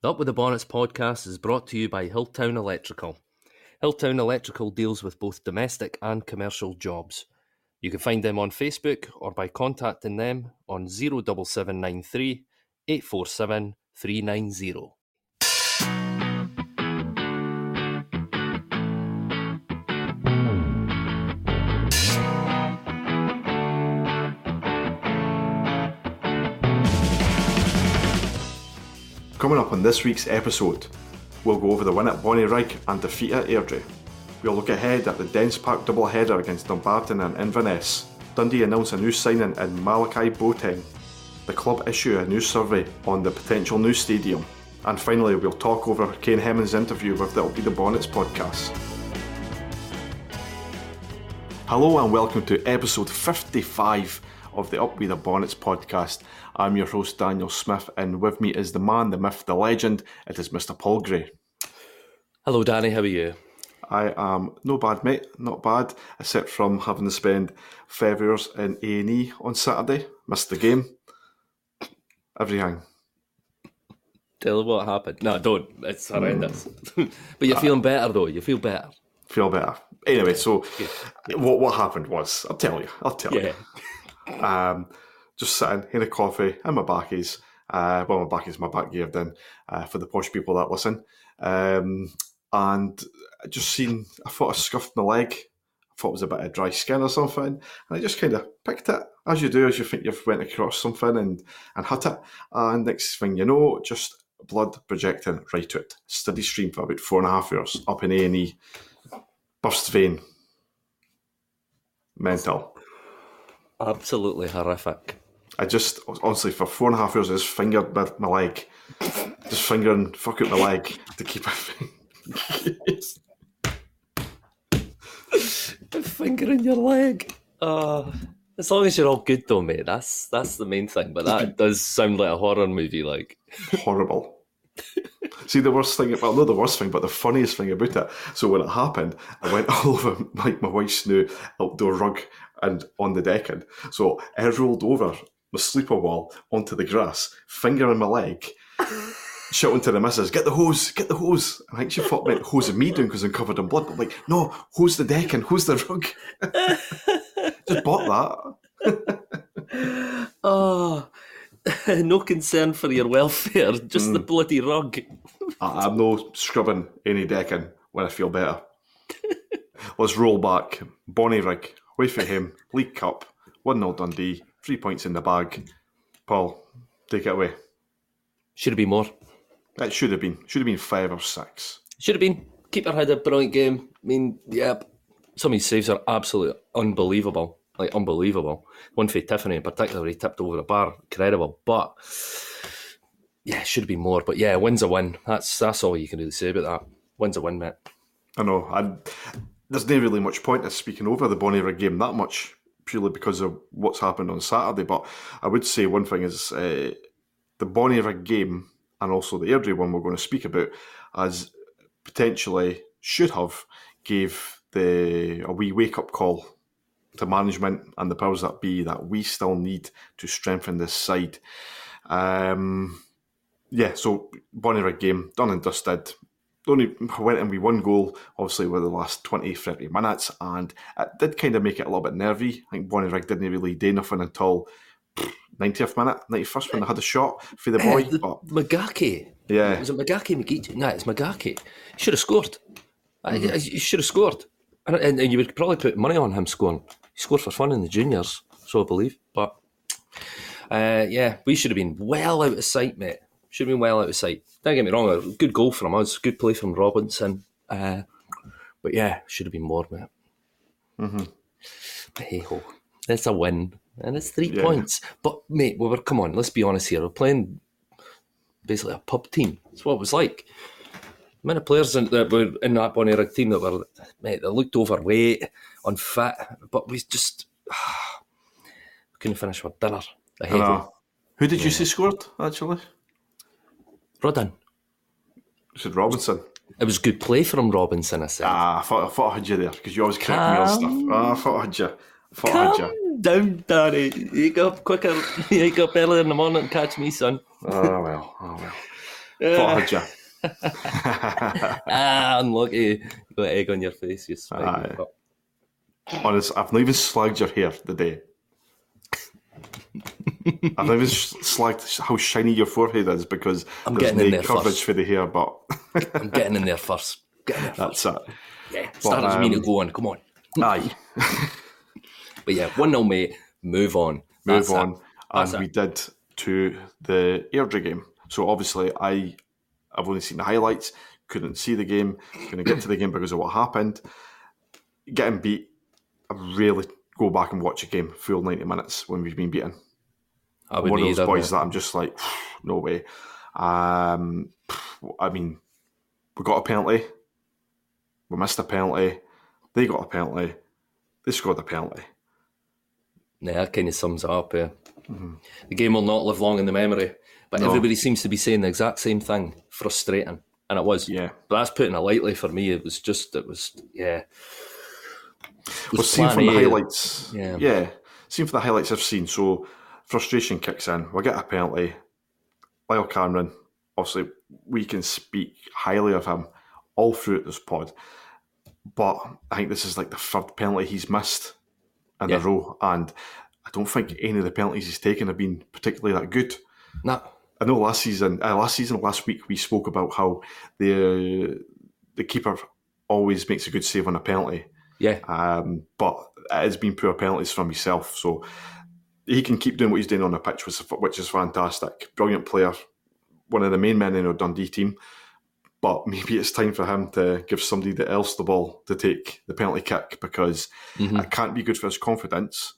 The Up with the Bonnets podcast is brought to you by Hilltown Electrical. Hilltown Electrical deals with both domestic and commercial jobs. You can find them on Facebook or by contacting them on 07793 847 390. Coming up on this week's episode, we'll go over the win at Bonnyrigg and defeat at Airdrie. We'll look ahead at the Dens Park doubleheader against Dumbarton and Inverness. Dundee announce a new signing in Malachi Boateng. The club issue a new survey on the potential new stadium. And finally, we'll talk over Kane Hemmings' interview with the It'll the Bonnets podcast. Hello and welcome to episode 55 of the Up With the Bonnets podcast. I'm your host, Daniel Smith, and with me is the man, the myth, the legend. It is Mr. Paul Gray. Hello, Danny. How are you? I am no bad, mate. Not bad, except from having to spend five hours in A and E on Saturday. Missed the game. Everything. Tell what happened. No, don't. It's horrendous. but you're uh, feeling better, though. You feel better. Feel better. Anyway, so what what happened was, I'll tell you. I'll tell Yeah. you. Um, just sitting in a coffee in my backies. Uh, well, my backies, my back gear then uh, for the posh people that listen. Um, and I just seen, I thought I scuffed my leg. I thought it was a bit of dry skin or something. And I just kind of picked it, as you do, as you think you've went across something and, and hit it. And next thing you know, just blood projecting right to it. Steady stream for about four and a half hours up in A&E. Burst vein. Mental. Absolutely horrific. I just honestly for four and a half hours I just fingered my, my leg, just fingering fuck out my leg to keep it. Finger in your leg. Uh, as long as you're all good, though, mate. That's that's the main thing. But that does sound like a horror movie. Like, horrible. See the worst thing, well, not the worst thing, but the funniest thing about it. So when it happened, I went all over like my wife's new outdoor rug and on the decking. So I rolled over my sleeper wall onto the grass, finger in my leg, shouting to the missus, "Get the hose! Get the hose!" I think she thought meant hosing me down because I'm covered in blood. But I'm like, no, hose the decking, hose the rug. Just bought that. oh, no concern for your welfare. Just the mm. bloody rug. I- I'm no scrubbing any decking when I feel better. Let's roll back. Bonnyrigg, away for him. League Cup, 1 0 Dundee, three points in the bag. Paul, take it away. Should have been more. It should have been. Should have been five or six. Should have been. Keeper had a brilliant game. I mean, yeah, some of his saves are absolutely unbelievable. Like, unbelievable. One for Tiffoney in particular, he tipped over the bar. Incredible. But, yeah, should have been more. But, yeah, win's a win. That's that's all you can really say about that. Win's a win, mate. I know. I, there's not really much point in speaking over the Bonnyrigg game that much, purely because of what's happened on Saturday. But I would say one thing is uh, the Bonnyrigg game and also the Airdrie one we're going to speak about as potentially should have gave the a wee wake up call to management and the powers that be that we still need to strengthen this side. Um, yeah, so Bonnyrigg game done and dusted. Only went in with one goal, obviously, with the last 20, 30 minutes, and it did kind of make it a little bit nervy. I think Bonnyrigg didn't really do nothing until 90th minute, 91st when they had a shot for the boy. the, But Magaki. yeah, Was it Magaki McGee? No, it's Magaki. He should have scored. I He should have scored. And, and, and you would probably put money on him scoring. He scored for fun in the juniors, so I believe. But uh, yeah, we should have been well out of sight, mate. Should have been well out of sight. Don't get me wrong, a good goal from us, good play from Robinson. Uh, but yeah, should have been more, mate. Mm-hmm. But hey ho, it's a win, and it's three Yeah. points. But mate, we were come on, let's be honest here. We're playing basically a pub team. That's what it was like. The amount of players in, that were in that Bonnyrigg team that were, mate, they looked overweight, unfit, but we just we couldn't finish with dinner. Who did you see scored, actually? Rudden. You said Robinson. It was good play from Robinson, I said. Ah, I thought, I thought I had you there because you always correct me on stuff. Ah, I thought I had you. I thought I had you. Calm down, Danny. You get up quicker. You get up earlier in the morning and catch me, son. Oh well, oh well. Thought I had you. ah, unlucky. You got egg on your face, you spite. Aye. Honest, I've not even slagged your hair today. I've not even slagged how shiny your forehead is because I'm there's getting in no there coverage first. for the hair, but I'm getting in there first. Getting there first. that's it. Yeah, start as me to um, go on. Come on. Aye, But yeah, 1 0, mate. Move on. move That's on. That's and it. we did to the Airdrie game. So obviously, I I've only seen the highlights. Couldn't see the game. Couldn't get to the game because of what happened. Getting beat. I really go back and watch a game full ninety minutes when we've been beaten. I would one of those boys that I'm just like, no way. Um, I mean, we got a penalty. We missed a penalty. They got a penalty. They scored a penalty. Yeah, that kind of sums it up. Yeah. The game will not live long in the memory, but Mm-hmm. No. everybody seems to be saying the exact same thing. Frustrating, and it was. Yeah. But that's putting it lightly for me. It was just. It was. Yeah. It Well, was seeing plan from the highlights, Yeah. yeah, seeing from the highlights I've seen, so frustration kicks in. We get a penalty. Lyall Cameron, obviously, we can speak highly of him all throughout this pod, but I think this is like the third penalty he's missed in Yeah. a row, and I don't think any of the penalties he's taken have been particularly that good. Nah. I know last season, uh, last season, last week we spoke about how the the keeper always makes a good save on a penalty, Yeah. um, but it has been poor penalties from himself. So he can keep doing what he's doing on the pitch, which is, which is fantastic. Brilliant player, one of the main men in our Dundee team. But maybe it's time for him to give somebody else the ball to take the penalty kick because Mhm. it can't be good for his confidence.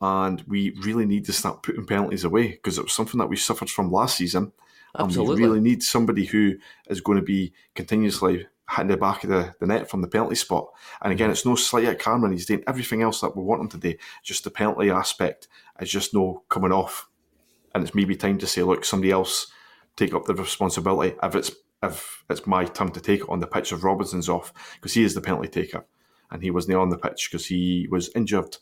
And we really need to start putting penalties away because it was something that we suffered from last season. Absolutely. And we really need somebody who is going to be continuously hitting the back of the, the net from the penalty spot. And again, it's no slight at Cameron. He's doing everything else that we want him to do. Just the penalty aspect is just no coming off. And it's maybe time to say, look, somebody else take up the responsibility. If it's if it's my turn to take it on the pitch if Robinson's off, because he is the penalty taker. And he wasn't on the pitch because he was injured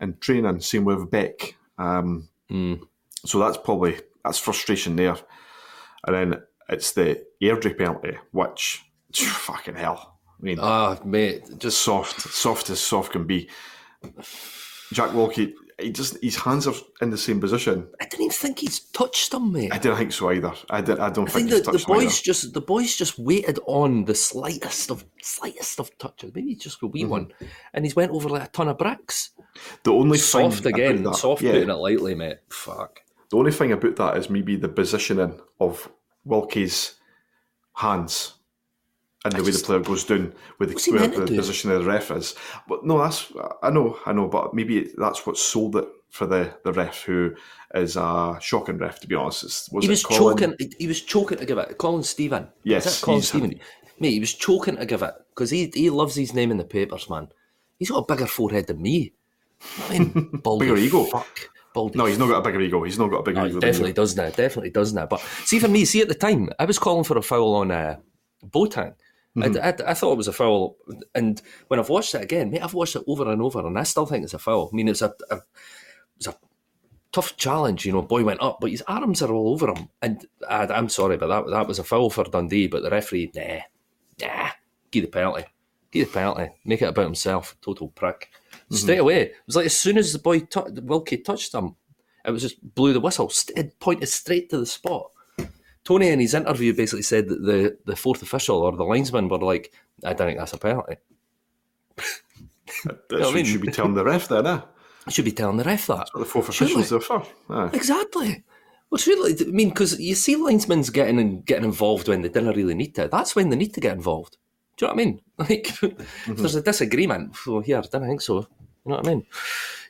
in training. Same with Beck. Um, Mm. so that's probably that's frustration there. And then it's the Airdrie penalty, which fucking hell. I mean, Ah, mate. Just soft, soft as soft can be. Jack Wilkie, he just his hands are in the same position. I didn't even think he's touched him, mate. I didn't think so either. I did. I don't I think, think he's that the boys either. just the boys just waited on the slightest of slightest of touches, maybe he's just a wee Mm-hmm. one, and he's went over like a ton of bricks. The only Soft thing again, about that- soft yeah, putting it lightly, mate. Fuck. The only thing about that is maybe the positioning of Wilkie's hands and the way just- the player goes down with the, where the position of the ref is. But no, that's I know, I know, but maybe that's what sold it for the, the ref, who is a shocking ref. To be honest, It's- was he was choking. He was choking to give it. Colin Steven. Yes, Is that Colin Steven? Mate, he was choking to give it because he he loves his name in the papers, man. He's got a bigger forehead than me. I mean, Bigger ego. Fuck. Baldy No, he's not got a bigger ego. He's not got a bigger Oh, ego. definitely does now. Definitely does now. But see, for me, see at the time, I was calling for a foul on uh, Boateng. Mm-hmm. I, I, I thought it was a foul, and when I've watched it again, mate, I've watched it over and over, and I still think it's a foul. I mean, it's a, a it's a tough challenge. You know, boy went up, but his arms are all over him, and I, I'm sorry, but that that was a foul for Dundee. But the referee, nah, nah, give the penalty, give the penalty, make it about himself. Total prick. Straight away, it was like as soon as the boy tou- Wilkie touched him, it was just blew the whistle. St- it pointed straight to the spot. Tony in his interview basically said that the, the fourth official or the linesman were like, I don't think that's a penalty. That's I what mean- you should be telling the ref then, eh? I should be telling the ref that. What the fourth officials are for. Aye. Exactly. Well, really, I mean, because you see linesmen's getting in, getting involved when they didn't really need to. That's when they need to get involved. Do you know what I mean? Like, if there's a disagreement, well, here, I don't think so. You know what I mean?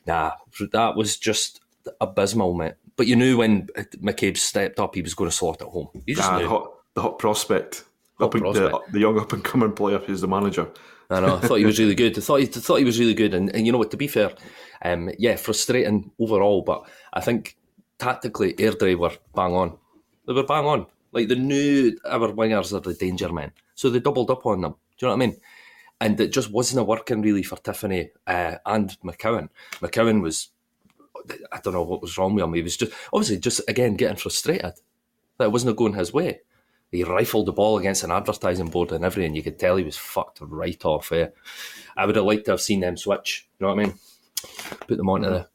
Nah, that was just abysmal, mate. But you knew when McCabe stepped up, he was going to slot it home. You just Ah, knew. the hot, the hot prospect. Hot prospect. The, the young up and coming player who's the manager. I know. I thought he was really good. I thought he, I thought he was really good. And, and you know what? To be fair, um, yeah, frustrating overall. But I think tactically, Airdrie were bang on. They were bang on. Like the new our wingers are the danger men, so they doubled up on them. Do you know what I mean? And it just wasn't working really for Tiffoney uh, and McCowan. McCowan was, I don't know what was wrong with him. He was just obviously just again getting frustrated that it wasn't going his way. He rifled the ball against an advertising board and everything. You could tell he was fucked right off. Eh? I would have liked to have seen them switch. You know what I mean? Put them onto the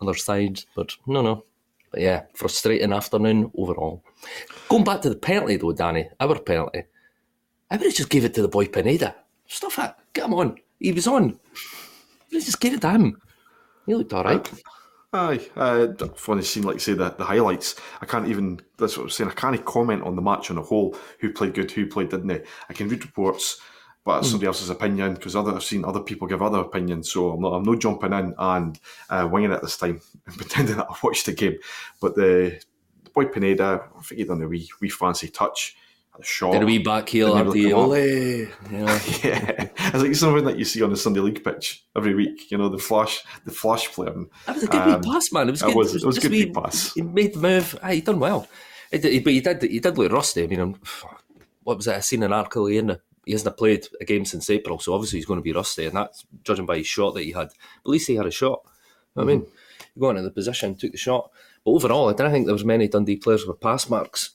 other side, but no, no. But yeah, frustrating afternoon overall. Going back to the penalty though, Danny, our penalty. I would have just gave it to the boy Pineda. Stuff it. Get him on. He was on. I just gave it to him. He looked all right. Aye, uh, funny scene, like say the, the highlights. I can't even. That's what I'm saying. I can't comment on the match on a whole. Who played good, who played didn't. I can read reports, but it's somebody else's opinion because other I've seen other people give other opinions. So I'm not. I'm not jumping in and uh, winging it this time and pretending that I watched the game. But the, the boy Pineda, I think he done a wee wee fancy touch. Shot. Did a wee back heel Didn't at even the look him up. ole. Know. Yeah, it's like something that you see on the Sunday league pitch every week. You know the flash, the flash player. That was a good Um, wee pass, man. It was it good. was- it was good wee- wee pass. He made the move. Aye, he done well. He did, but he did. He did look rusty. I mean, I'm, what was it? I seen an article. He, hadn't- he hasn't played a game since April, so obviously he's going to be rusty, and that's judging by his shot that he had. But at least he had a shot. What I mean, he got into the position, took the shot. But overall, I don't think there was many Dundee players with pass marks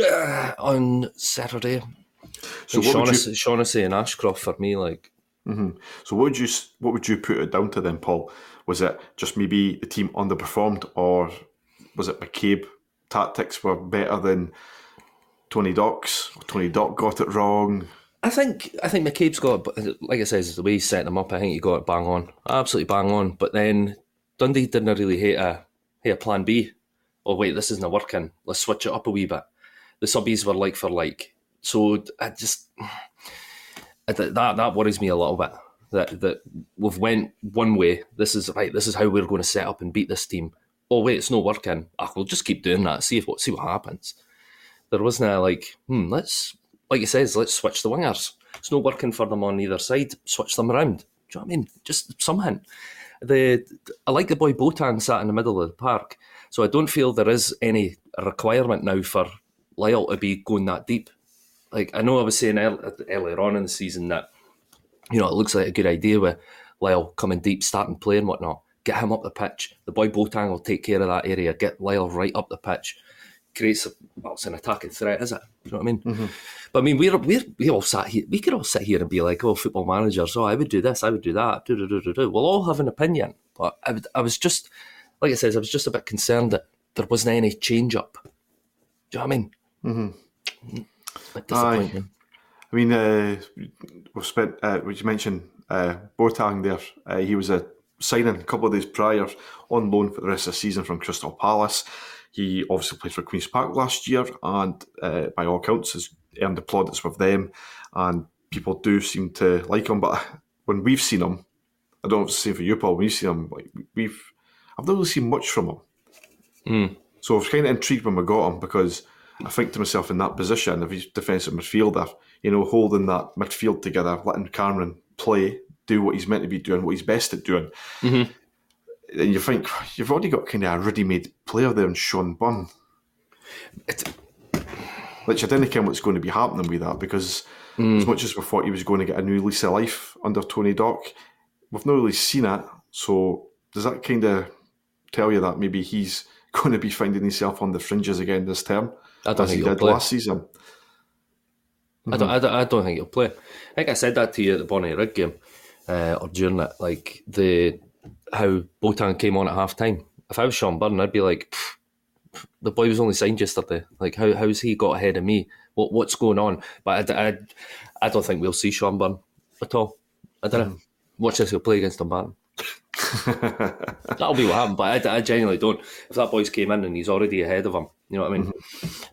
uh, on Saturday. So And would you Shaughnessy, Shaughnessy and Ashcroft for me, like So what would you what would you put it down to then, Paul? Was it just maybe the team underperformed, or was it McCabe tactics were better than Tony Doc's? Tony Doc got it wrong. I think I think McCabe's got, like I says, the way he set them up. I think he got it bang on, absolutely bang on. But then Dundee didn't really hate a hate a plan B. Oh wait, this isn't working. Let's switch it up a wee bit. The subbies were like for like. So I just I th- that that worries me a little bit. That that we've went one way. This is right. This is how we're going to set up and beat this team. Oh wait, it's not working. Ah, we'll just keep doing that. See if what see what happens. There wasn't a like, hmm, let's like he says, let's switch the wingers. It's not working for them on either side. Switch them around. Do you know what I mean? Just something. The I like the boy Botan sat in the middle of the park, so I don't feel there is any requirement now for Lyall to be going that deep. Like I know I was saying earl- earlier on in the season that you know it looks like a good idea with Lyall coming deep, starting play and whatnot. Get him up the pitch. The boy Botan will take care of that area. Get Lyall right up the pitch. Creates a, well, it's an attacking threat, is it? You know what I mean? Mm-hmm. But I mean, we're, we're we all sat here. We could all sit here and be like, "Oh, football managers. Oh, I would do this. I would do that. Do do do do do." We'll all have an opinion. But I, would, I was just, like I says, I was just a bit concerned that there wasn't any change up. Do you know what I mean? Mm-hmm. disappointing. I mean, uh, we've spent. Uh, you mentioned uh, Boateng there. Uh, he was a signing a couple of days prior on loan for the rest of the season from Crystal Palace. He obviously played for Queens Park last year, and uh, by all accounts, has earned the plaudits with them. And people do seem to like him. But when we've seen him, I don't know if it's the same for you, Paul. When we've seen him, like we've, I've not really seen much from him. So I was kind of intrigued when we got him because I think to myself in that position, if he's defensive midfielder, you know, holding that midfield together, letting Cameron play, do what he's meant to be doing, what he's best at doing. Mm-hmm. And you think you've already got kind of a ready-made player there in Shaun Byrne, It, which I didn't care what's going to be happening with that because mm. as much as we thought he was going to get a new lease of life under Tony Dock, we've not really seen it. So does that kind of tell you that maybe he's going to be finding himself on the fringes again this term? I don't think he he'll play. last season. I, don't, I, don't, I don't think he'll play. I think I said that to you at the Bonnyrigg game uh, or during it, like the how Botan came on at half time. If I was Shaun Byrne, I'd be like, the boy was only signed yesterday. Like, how how's he got ahead of me? What what's going on? But I, I, I don't think we'll see Shaun Byrne at all. I don't know. Watch this, he'll play against Dumbarton. That'll be what happened, but I, I genuinely don't. If that boy's came in and he's already ahead of him, you know what I mean?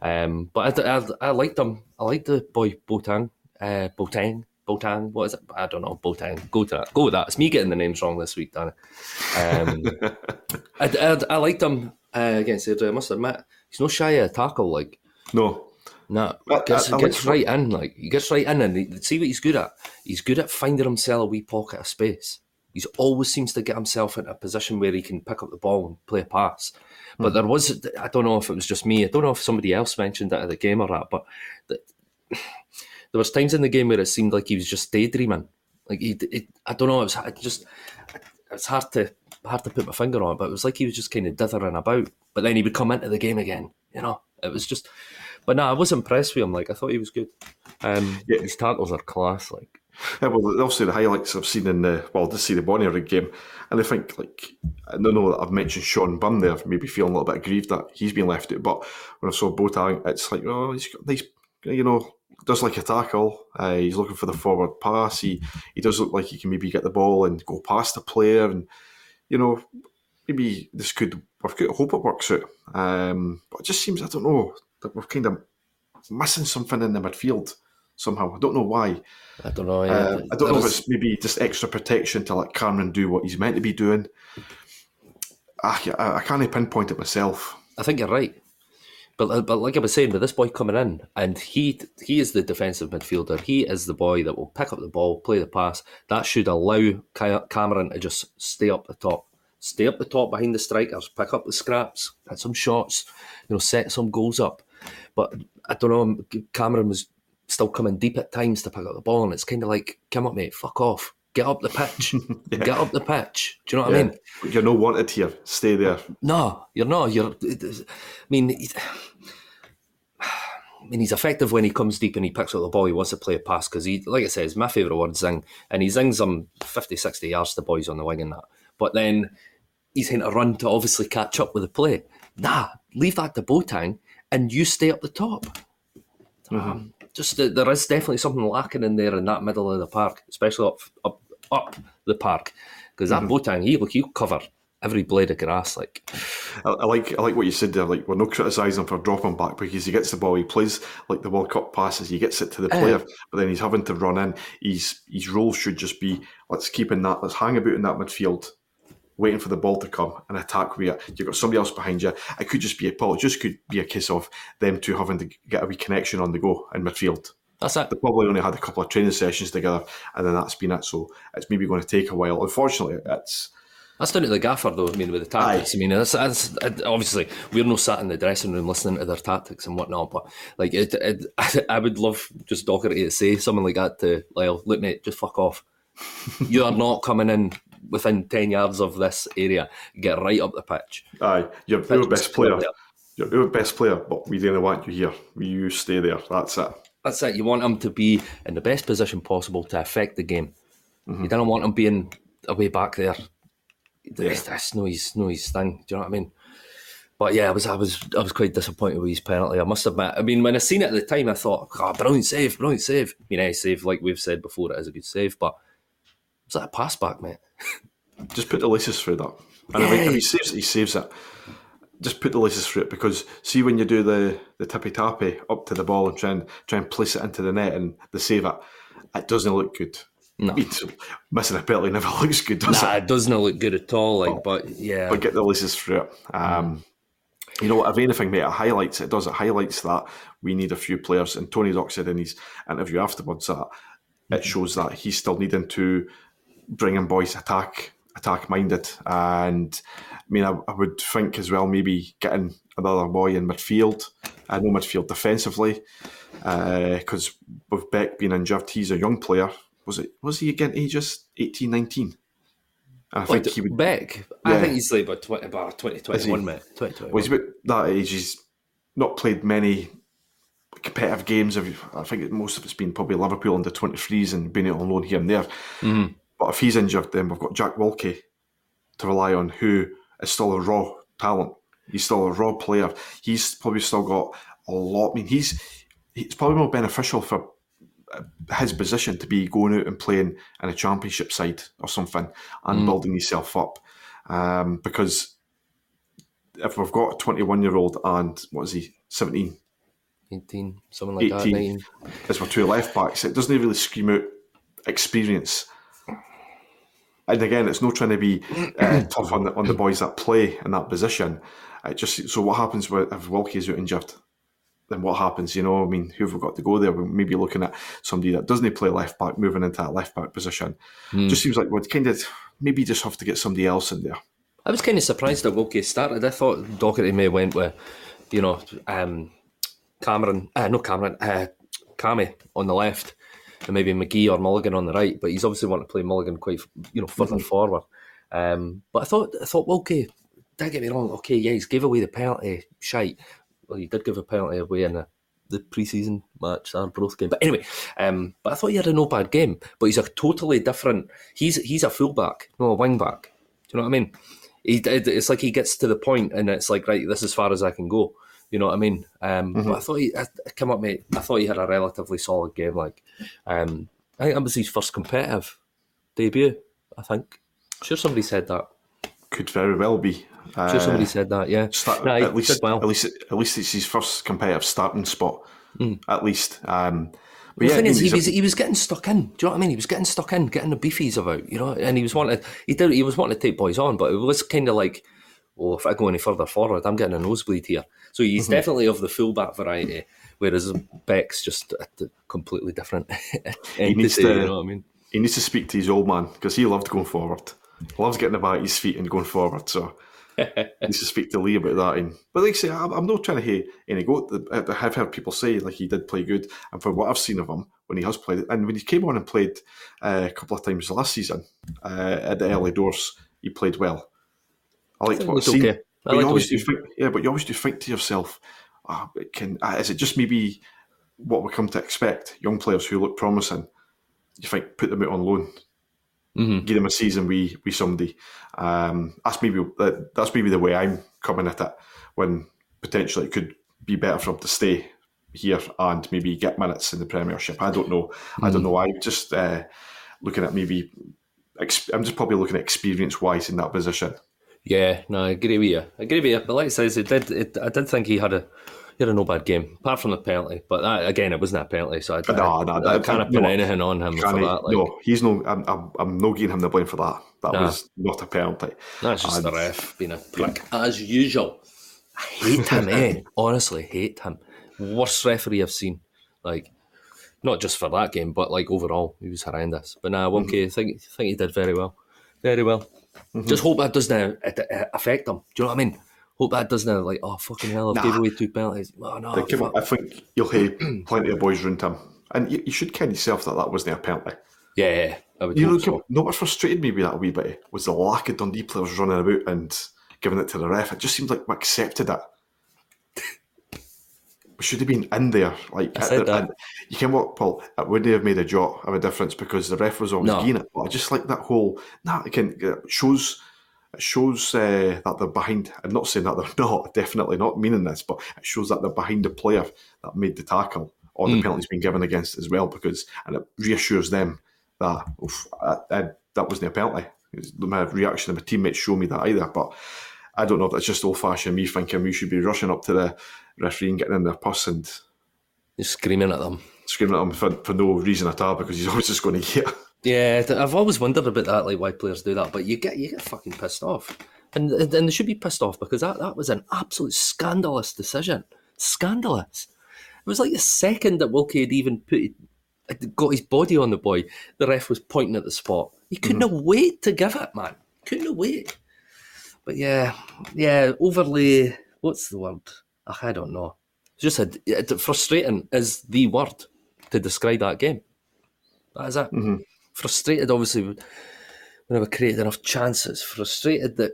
Um, but I, I, I liked him. I liked the boy Botang. Uh, Botang. Botang. What is it? I don't know. Botang. Go to that. Go with that. It's me getting the names wrong this week, Danny. Um, I, I, I liked him uh, against Airdrie. I must admit, he's no shy of a tackle. Like, No, no, I- gets, gets right in. Like, he gets right in, and he, see what he's good at. He's good at finding himself a wee pocket of space. He's always seems to get himself into a position where he can pick up the ball and play a pass. But there was, I don't know if it was just me. I don't know if somebody else mentioned it at the game or that. But the, there was times in the game where it seemed like he was just daydreaming. Like he, it, I don't know. It was just, it's hard to hard to put my finger on it. But it was like he was just kind of dithering about. But then he would come into the game again. You know, it was just. But no, I was impressed with him. Like I thought he was good. Um, Yeah. His tackles are class. Like Yeah, well, obviously the highlights I've seen in the well, just see the Bonnyrigg game, and I think like I don't know that I've mentioned Shaun Byrne there, maybe feeling a little bit aggrieved that he's been left out. But when I saw Boateng, it's like oh, he's got nice, you know, does like a tackle. Uh, he's looking for the forward pass. He he does look like he can maybe get the ball and go past the player, and you know, maybe this could. I've got hope it works out. Um, but it just seems I don't know that we're kind of missing something in the midfield somehow. I don't know why. I don't know. Yeah, Uh, I don't know if it's maybe just extra protection to let Cameron do what he's meant to be doing. Ah, yeah, I, I can't pinpoint it myself. I think you're right. But but like I was saying, with this boy coming in, and he he is the defensive midfielder. He is the boy that will pick up the ball, play the pass. That should allow Cameron to just stay up the top, stay up the top behind the strikers, pick up the scraps, hit some shots, you know, set some goals up. But I don't know. Cameron was still coming deep at times to pick up the ball, and it's kind of like, come up, mate, fuck off, get up the pitch, get up the pitch. Do you know what I mean? You're not wanted here. Stay there. No, you're not. You're. I mean, he's, I mean, he's effective when he comes deep and he picks up the ball. He wants to play a pass because he, like I said, it's my favourite word, zing, and he zings them 50, 60 yards to the boys on the wing and that. But then he's having to run to obviously catch up with the play. Nah, leave that to Boateng and you stay up the top. Um, mm-hmm. just that there is definitely something lacking in there in that middle of the park, especially up up up the park, because that mm-hmm. Boateng, he look he'll cover every blade of grass like. I, I like I like what you said there. Like we're not criticising him for dropping back because he gets the ball, he plays like the World Cup passes, he gets it to the uh-huh. player, but then he's having to run in. He's his role should just be let's keep in that, let's hang about in that midfield, waiting for the ball to come and attack where you've got somebody else behind you. It could just be a Paul, it just could be a case of them two having to get a wee connection on the go in midfield. That's it. They probably only had a couple of training sessions together, and then that's been it. So it's maybe going to take a while. Unfortunately, it's That's down to the gaffer, though. I mean, with the tactics. I mean, that's, that's obviously we're not sat in the dressing room listening to their tactics and whatnot. But like, it, it, I would love just Docherty to say something like that to Lyall. Look, mate, just fuck off. you are not coming in within ten yards of this area. Get right up the pitch. aye, you're our best player. You're our best player, but we don't want you here. You stay there. That's it. That's it. You want him to be in the best position possible to affect the game. Mm-hmm. You don't want him being away back there. That's, that's no his no his thing. Do you know what I mean? But yeah, I was I was I was quite disappointed with his penalty. I must admit. I mean, when I seen it at the time, I thought, "Oh, brilliant save, brilliant save." I mean, any save, like we've said before, it is a good save. But was that a pass back, mate? Just put the laces through that. And if, he, if he saves it, he saves it. Just put the laces through it because see when you do the the tippy tappy up to the ball and try and try and place it into the net and the save it, it doesn't look good. No. I mean, missing a penalty never looks good, does Nah, it? it doesn't look good at all. Like, but yeah, But get the laces through it. Um, you know, if anything, mate, it highlights it does. It highlights that we need a few players. And Tony Dock said in his interview afterwards that it shows that he's still needing to bring in boys attack attack minded. And I mean, I, I would think as well maybe getting another boy in midfield. I know midfield defensively because with Beck being injured, he's a young player. Was it? Was he again ages 18, 19? I think he would Beck. I think he's like about twenty, about twenty twenty one, mate. Twenty twenty Well, he's about that age. He's not played many competitive games. I think most of it's been probably Liverpool under 23s and been on loan here and there. Mm-hmm. But if he's injured, then we've got Jack Wilkie to rely on, who is still a raw talent. He's still a raw player. He's probably still got a lot. I mean, he's it's probably more beneficial for uh, his position to be going out and playing in a championship side or something and building himself up. Um, because if we've got a 21 year old and what is he, 17, 18, something like that. 18. 19. as we're two left backs, it doesn't really scream out experience. And again, it's not trying to be uh, tough on the, on the boys that play in that position. It just so what happens with, if Wilkie's out injured? Then what happens? You know, I mean, who have we got to go there? We're maybe looking at somebody that doesn't play left back, moving into that left back position. Just seems like we'd kind of maybe just have to get somebody else in there. I was kind of surprised that Wilkie started. I thought Docherty may have went with, you know, um, Cameron, uh, no Cameron, uh, Cammy on the left, and maybe McGhee or Mulligan on the right. But he's obviously wanting to play Mulligan quite, you know, further forward. Um, but I thought, I thought Wilkie. Don't get me wrong. Okay, yeah, he's gave away the penalty. Shite. Well, he did give a penalty away in the the preseason match, Arbroath game. But anyway, um, but I thought he had a no bad game. But he's a totally different. He's he's a fullback, no a wing back. Do you know what I mean? He, it's like he gets to the point and it's like right, this is as far as I can go. You know what I mean? Um, mm-hmm. But I thought he, I, come up, mate. I thought he had a relatively solid game. Like, um, I think that was his first competitive debut. I think. Sure, somebody said that. Could very well be. Uh, sure, somebody said that. Yeah. Start, no, at least, well. at least, at least it's his first competitive starting spot. Mm. At least. Um, but the yeah, thing is, he was he was getting stuck in. Do you know what I mean? He was getting stuck in, getting the beefies about, you know. And he was wanting he did he was wanting to take boys on, but it was kind of like, oh, if I go any further forward, I'm getting a nosebleed here. So he's mm-hmm. definitely of the fullback variety, whereas Beck's just a completely different. He needs to, you know what I mean? He needs to speak to his old man because he loved going forward. He loves getting about his feet and going forward. So he needs to speak to Lee about that. And but like I say, I'm, I'm not trying to hate any go. I have heard people say like he did play good, and for what I've seen of him when he has played, and when he came on and played uh, a couple of times last season uh, at the early doors, he played well. I liked what I've seen. Okay. But you always do think, yeah, but you always do think to yourself, oh, can uh, is it just maybe what we come to expect? Young players who look promising, you think put them out on loan, mm-hmm. give them a season with with somebody. Um, that's maybe that's maybe the way I'm coming at it. When potentially it could be better for him to stay here and maybe get minutes in the Premiership. I don't know. Mm-hmm. I don't know. I'm just uh, looking at maybe. I'm just probably looking at experience wise in that position. Yeah, no, I agree with you. I agree with you. But like I says, it did. It, I did think he had a he had a no bad game, apart from the penalty. But that, again, it wasn't a penalty, so I, no, no, I, I can't put anything on him for that. Like. No, he's no. I'm, I'm, I'm not giving him the blame for that. That nah. was not a penalty. That's just and, the ref being a prick as usual. I hate him, eh? Honestly, hate him. Worst referee I've seen. Like, not just for that game, but like overall, he was horrendous. But nah, Wonky, mm-hmm. I think think he did very well, very well. Mm-hmm. Just hope that doesn't affect them. Do you know what I mean? Hope that doesn't like oh fucking hell, I've nah. gave away two penalties. Oh no, I think you'll have plenty of boys around him, and you, you should ken yourself that that wasn't a penalty. Yeah, I would. You know, so. no, what frustrated me with that wee bit was the lack of Dundee players running about and giving it to the ref. It just seemed like we accepted it. Should have been in there. Like I said that. you can what, Paul? It wouldn't have made a jot of a difference because the ref was always no. it. But I just like that whole. Nah, it can it shows it shows uh, that they're behind. I'm not saying that they're not, definitely not meaning this, but it shows that they're behind the player that made the tackle or the mm. penalty's been given against as well, because and it reassures them that oof, I, I, that wasn't a penalty. My reaction of my teammates show me that either, but I don't know if that's just old fashioned me thinking we should be rushing up to the referee and getting in their puss and screaming at them, screaming at them for, for no reason at all because he's always just going to get yeah, I've always wondered about that, like why players do that. But you get you get fucking pissed off, and and they should be pissed off because that, that was an absolute scandalous decision. Scandalous. It was like the second that Wilkie had even put got his body on the boy, the ref was pointing at the spot. He couldn't mm-hmm. have wait to give it, man. Couldn't have wait. But yeah, yeah, overly. What's the word? I don't know. It's just a, frustrating is the word to describe that game. That is it. Mm-hmm frustrated, obviously, when I created enough chances. Frustrated that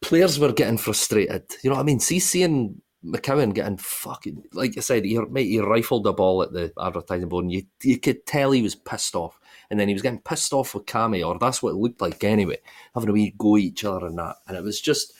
players were getting frustrated. You know what I mean? See, seeing McCowan getting fucking like I said, he mate, he rifled the ball at the advertising board, and you you could tell he was pissed off. And then he was getting pissed off with Cammy, or that's what it looked like anyway, having a wee go at each other and that. And it was just,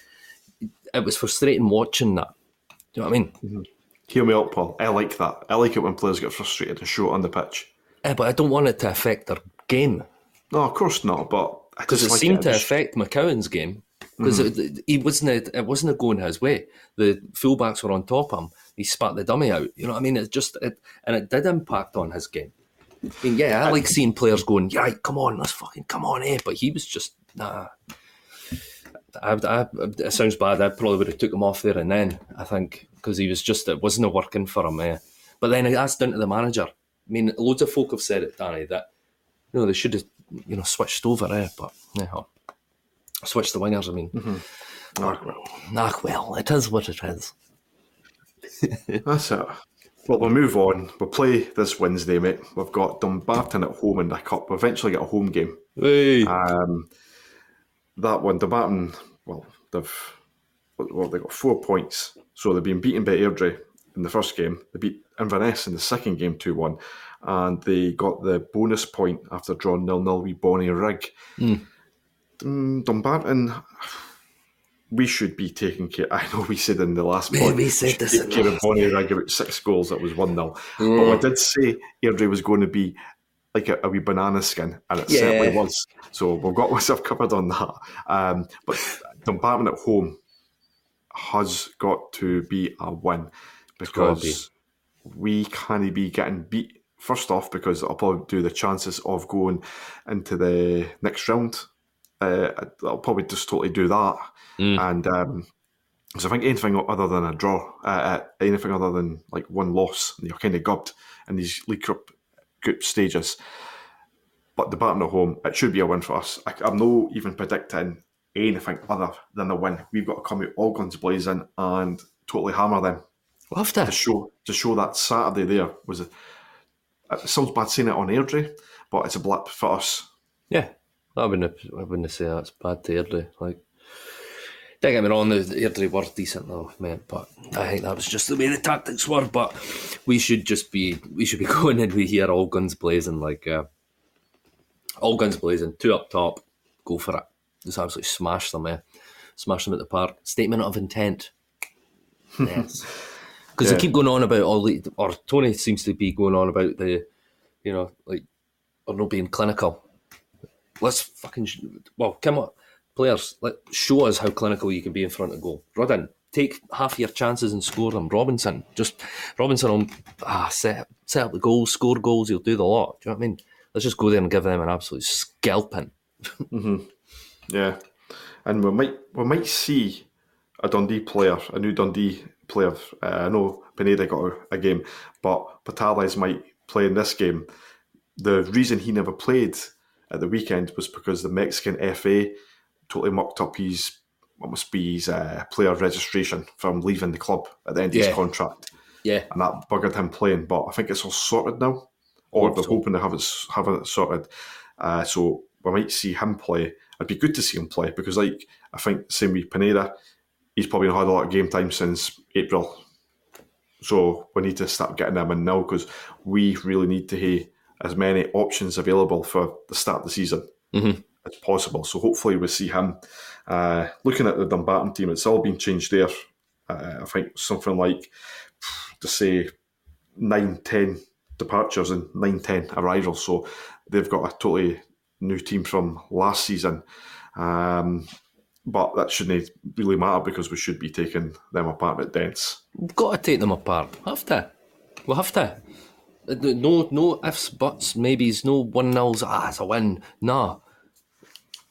it was frustrating watching that. Do you know what I mean? Mm-hmm. Hear me out, Paul. I like that. I like it when players get frustrated and show it on the pitch. Yeah, but I don't want it to affect their game. No, of course not. But because it like seemed it. to affect McCowan's game because mm. it, he wasn't it wasn't going his way. The fullbacks were on top of him. He spat the dummy out. You know what I mean? It just it, and it did impact on his game. I mean, yeah, I like seeing players going, yeah, come on, let's fucking come on, eh? But he was just nah. I, I, it sounds bad. I probably would have took him off there and then. I think because he was just it wasn't working for him. Eh? But then that's down to the manager. I mean, loads of folk have said it, Danny, that you know they should have you know switched over, eh? But yeah, switched the wingers. I mean, mm-hmm. ah, well, nah, well, it is what it is. That's it. Well, we'll move on. We'll play this Wednesday, mate. We've got Dumbarton at home in the cup. We'll eventually get a home game. Hey. Um, that one, Dumbarton. Well, they've well they got four points, so they've been beaten by Airdrie in the first game. They beat Inverness in the second game 2 1, and they got the bonus point after drawing nil nil with Bonnyrigg. Mm. Dumbarton, we should be taking care. I know we said in the last point, we said this in care of Bonnyrigg about six goals. That was 1 0. Mm. But I did say Airdrie was going to be like a, a wee banana skin, and it yeah. certainly was. So we've got myself covered on that. Um, but Dumbarton at home has got to be a win because we can't be getting beat first off because I'll probably do the chances of going into the next round. Uh, I'll probably just totally do that, mm. and um, so I think anything other than a draw, uh, uh anything other than like one loss, you're kind of gubbed in these league group group stages. But the Barton at home, it should be a win for us. I, I'm not even predicting anything other than a win. We've got to come out all guns blazing and totally hammer them. We'll have to. to show to show that Saturday there was a. It sounds bad saying it on Airdrie, but it's a blip for us. Yeah, I wouldn't. I wouldn't say that's bad to Airdrie. Like, don't get me wrong, the Airdrie were decent though, man. But I think that was just the way the tactics were. But we should just be. We should be going in with here all guns blazing, like uh, all guns blazing. Two up top, go for it. Just absolutely smash them, eh? Smash them at the park. Statement of intent. Yes. Because yeah. they keep going on about all the, or Tony seems to be going on about the, you know, like, or not being clinical. Let's fucking, well, come on, players, let show us how clinical you can be in front of goal. Rudden, take half your chances and score them. Robinson, just Robinson on ah, set, set up the goals, score goals, he'll do the lot. Do you know what I mean? Let's just go there and give them an absolute scalping. mm-hmm. Yeah, and we might we might see a Dundee player, a new Dundee player. Uh, I know Pineda got a, a game, but Portales might play in this game. The reason he never played at the weekend was because the Mexican FA totally mucked up his what must be his uh, player registration from leaving the club at the end yeah. of his contract. Yeah, and that buggered him playing. But I think it's all sorted now, or they're so. hoping to have it have it sorted. Uh, so we might see him play it'd be good to see him play because, like, I think same with Pineda, he's probably not had a lot of game time since April. So we need to start getting them in now because we really need to have as many options available for the start of the season mm-hmm. as possible. So hopefully we see him. Uh, looking at the Dumbarton team, it's all been changed there. Uh, I think something like, to say, 9 10 departures and 9 10 arrivals. So they've got a totally new team from last season. Um, but that shouldn't really matter because we should be taking them apart at Dens. We've got to take them apart. Have to. We'll have to. No, no ifs, buts, maybes, no one nils. Ah, it's a win. Nah.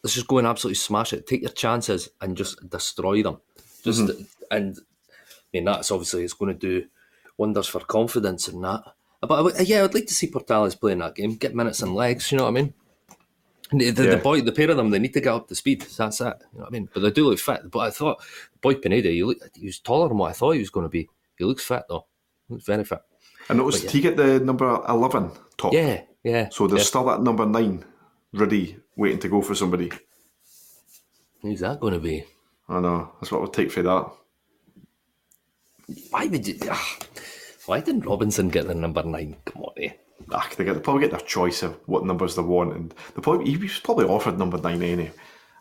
Let's just go and absolutely smash it. Take your chances and just destroy them. Just mm-hmm. and I mean that's obviously it's going to do wonders for confidence and that. But yeah, I'd like to see Portales playing that game, get minutes and legs. You know what I mean? The, the, yeah. the, boy, the pair of them, they need to get up to speed. That's it. You know what I mean? But they do look fit. But I thought, boy Pineda, he, he was taller than what I thought he was going to be. He looks fit though. He looks very fit. I noticed yeah. he get the number eleven top. Yeah, yeah. So there's yeah. still that number nine ready, waiting to go for somebody. Who's that going to be? I know. That's what we'll take for that. Why would you? Ah, why didn't Robinson get the number nine? Come on, eh? ah, they, get, they probably get their choice of what numbers they want, and they probably he was probably offered number nine anyway,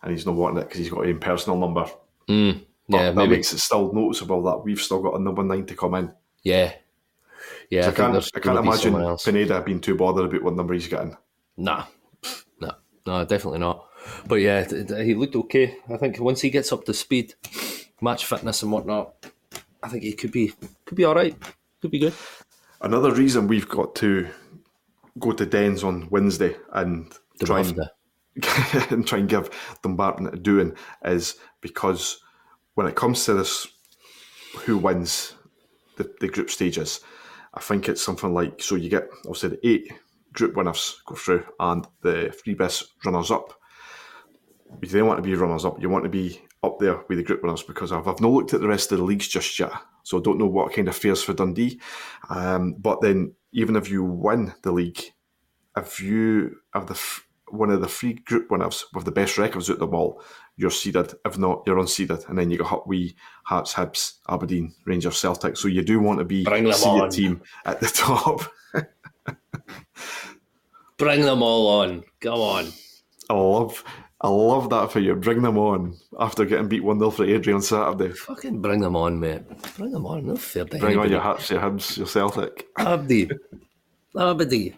and he's not wanting it because he's got a personal number. Mm, yeah, that makes it still noticeable that we've still got a number nine to come in. Yeah, yeah. So I, I, can't, I can't imagine Pineda being too bothered about what number he's getting. Nah, no, no, definitely not. But yeah, he looked okay. I think once he gets up to speed, match fitness and whatnot, I think he could be could be all right. Could be good. Another reason we've got to go to Dens on Wednesday and try and, and, try and give Dumbarton a doing is because when it comes to this, who wins the, the group stages, I think it's something like so you get obviously the eight group winners go through and the three best runners up. You don't want to be runners up, you want to be up there with the group winners because I've, I've not looked at the rest of the leagues just yet, so I don't know what kind of fares for Dundee. Um, but then even if you win the league, if you have the one of the three group winners with the best records out of them all, you're seeded. If not, you're unseeded. And then you got we Hearts, Hibs, Aberdeen, Rangers, Celtic. So you do want to be Bring them seeded on. team at the top. Bring them all on. Go on. I love I love that for you. Bring them on after getting beat 1 0 for Adrian on Saturday. Fucking bring them on, mate. Bring them on. No fair Bring on your Hearts, your Hibs, your Celtic. Abdi. Abdi.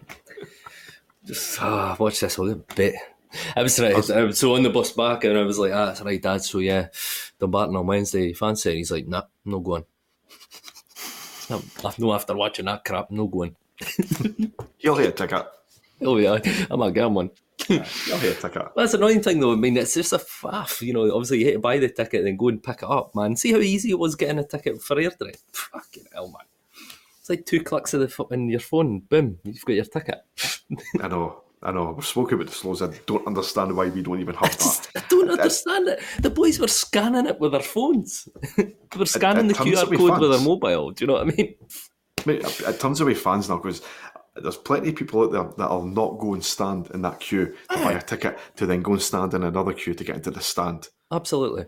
Just ah, watch this. We'll bit. I was right. I was so on the bus back, and I was like, "Ah, that's right, Dad." So yeah, Dumbarton on Wednesday. Fancy? it?" He's like, "Nah, no going." no, no, after watching that crap, no going. You'll hit a ticket. Oh yeah, I'm a him one. You'll hit a ticket. That's annoying thing, though. I mean, it's just a faff. You know, obviously you hate to buy the ticket and then go and pick it up, man. See how easy it was getting a ticket for airdrop. Fucking hell, man. It's like two clicks of the fo- in your phone. Boom, you've got your ticket. I know, I know. We've spoken about the loads. I don't understand why we don't even have that. I don't understand it. The boys were scanning it with their phones. they were scanning it the turns QR code with their mobile. Do you know what I mean? Mate, it, it turns away fans now because there's plenty of people out there that'll not go and stand in that queue to buy a ah. ticket to then go and stand in another queue to get into the stand. Absolutely.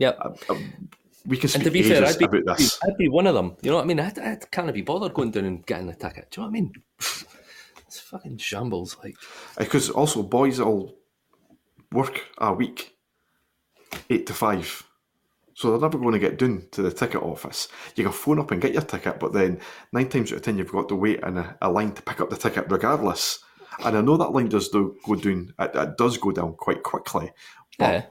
Yep. Uh, um, We can speak And to be fair, I'd be, about this. I'd be one of them. You know what I mean? I, I can't be bothered going down and getting a ticket. Do you know what I mean? It's fucking shambles. Like, uh, Because also boys all work a week, eight to five. So they're never going to get down to the ticket office. You can phone up and get your ticket, but then nine times out of ten you've got to wait in a, a line to pick up the ticket regardless. And I know that line does do, go down. It, it does go down quite quickly. But yeah.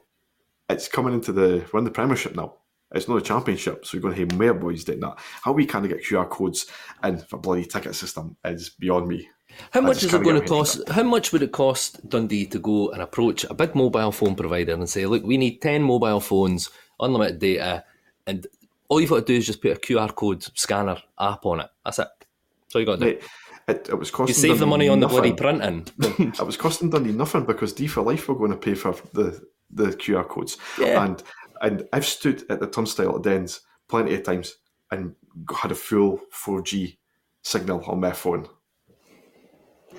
it's coming into the we're in the Premiership now. It's not a championship, so you're going to have more boys doing that. How we kind of get QR codes in for bloody ticket system is beyond me. How I much is it going to get my head cost? How much would it cost Dundee to go and approach a big mobile phone provider and say, "Look, we need ten mobile phones, unlimited data, and all you've got to do is just put a QR code scanner app on it. That's it. That's all you got to do. Mate, it, it was costing You save the money on the bloody printing. It was costing Dundee nothing because D for Life were going to pay for the, the QR codes. Yeah. And and I've stood at the turnstile at Dens plenty of times and had a full 4G signal on my phone.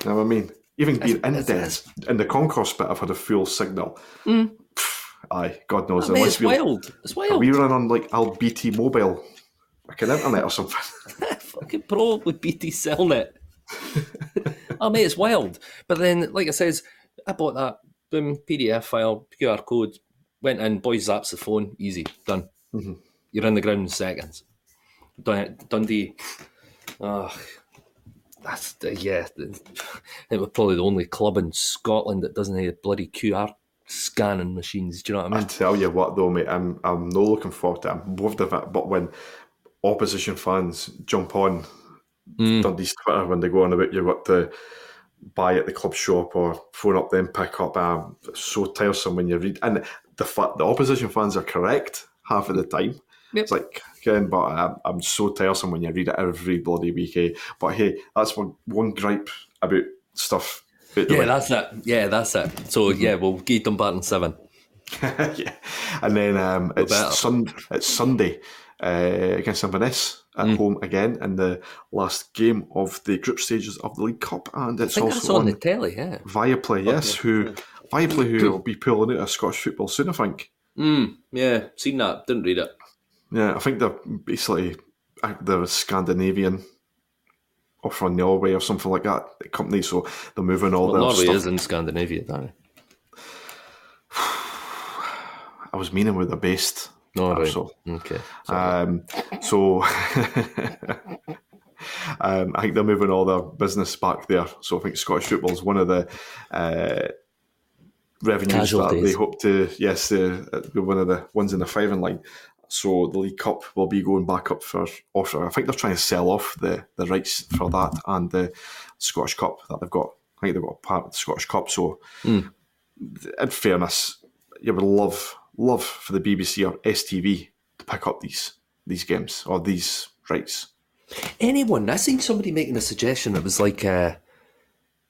You know what I mean? Even being in Dens, in the concourse bit, I've had a full signal. Pff, Aye, God knows. Mm. Mate, unless it's we wild. It's wild. we run on like old BT mobile, like an internet or something. fucking probably BT Cellnet. oh mate, it's wild. But then, like I says, I bought that boom PDF file, QR code, went in, boys zaps the phone, easy, done. You're in the ground in seconds. Dun- Dundee, oh, that's the, yeah. the- It was probably the only club in Scotland that doesn't have bloody QR scanning machines. Do you know what I mean? I tell you what, though, mate, I'm I'm no looking forward to it. I'm bored of it. But when opposition fans jump on Mm. Dundee's Twitter when they go on about you what to buy at the club shop or phone up then pick up, um, it's so tiresome when you read. And the fa- the opposition fans are correct half of the time. Yep. It's like again, but I'm, I'm so tiresome when you read it every bloody week. Eh? But hey, that's one one gripe about stuff. out the Yeah, that's it. Yeah, that's it. So yeah, we'll get Dumbarton seven. yeah, and then um, better. it's sun. It's Sunday uh, against Inverness at Mm. home again in the last game of the group stages of the League Cup, and it's I think that's also on on the telly. Yeah. Viaplay. Yes, who Viaplay who will be pulling out of Scottish football soon. I think. Mm, yeah, seen that. Didn't read it. Yeah, I think they're basically they're Scandinavian or from Norway or something like that the company. So they're moving all Well, their Norway stuff. is in Scandinavia, don't it? I was meaning where they're based. No, right. So Okay. Um, so um, I think they're moving all their business back there. So I think Scottish football is one of the uh, revenues that they hope to, yes, uh, one of the ones in the firing line. So the League Cup will be going back up for offer. I think they're trying to sell off the, the rights for that and the Scottish Cup that they've got. I think they've got a part of the Scottish Cup. So in fairness, you would love love for the BBC or STV to pick up these these games or these rights. Anyone? I seen somebody making a suggestion. It was like, uh,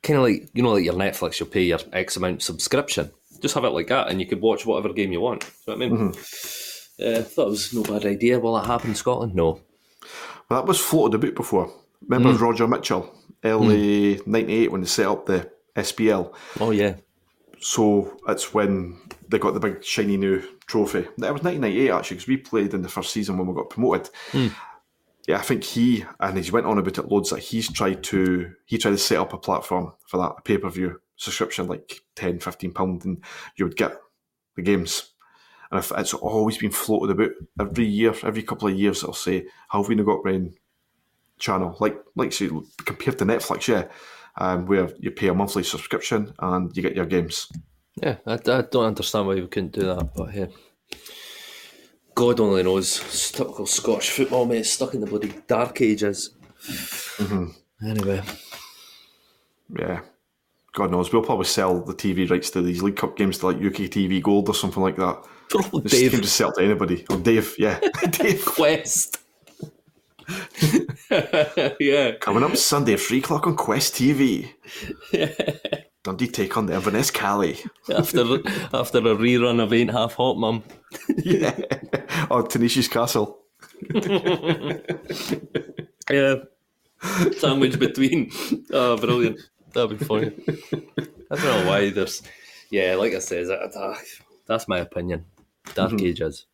kind of like you know, like your Netflix. You'll pay your X amount subscription. Just have it like that, and you could watch whatever game you want. You know I mean? Uh, thought it was no bad idea. Will that happen in Scotland? No. Well, that was floated a bit before. Remember Hmm. Roger Mitchell, early '98 when they set up the SPL. Oh yeah. So it's when they got the big shiny new trophy. That was 1998 actually, because we played in the first season when we got promoted. Hmm. Yeah, I think he and he went on about it loads that he's tried to he tried to set up a platform for that a pay per view subscription like 10, 15 pound, and you would get the games. And if it's always been floated about every year, every couple of years, it'll say, "How have we not got Brain channel?" Like, like say, compared to Netflix, yeah, um, where you pay a monthly subscription and you get your games. Yeah, I, I don't understand why we couldn't do that, but yeah. God only knows. Typical Scottish football, mate. Stuck in the bloody dark ages. Anyway, Yeah, God knows. We'll probably sell the TV rights to these League Cup games to like UK TV Gold or something like that. probably Just, Dave just sell to anybody. Or Dave, yeah, Dave. Quest. yeah, Coming up Sunday, three o'clock on Quest TV. Dundee take on the Inverness Cali. after after a rerun of Ain't Half Hot Mum. Yeah, or Tenacious Castle. Yeah. Sandwich between. Oh, brilliant. That'd be funny. I don't know why there's. Yeah, like I that- that's my opinion. Dark mm-hmm. ages.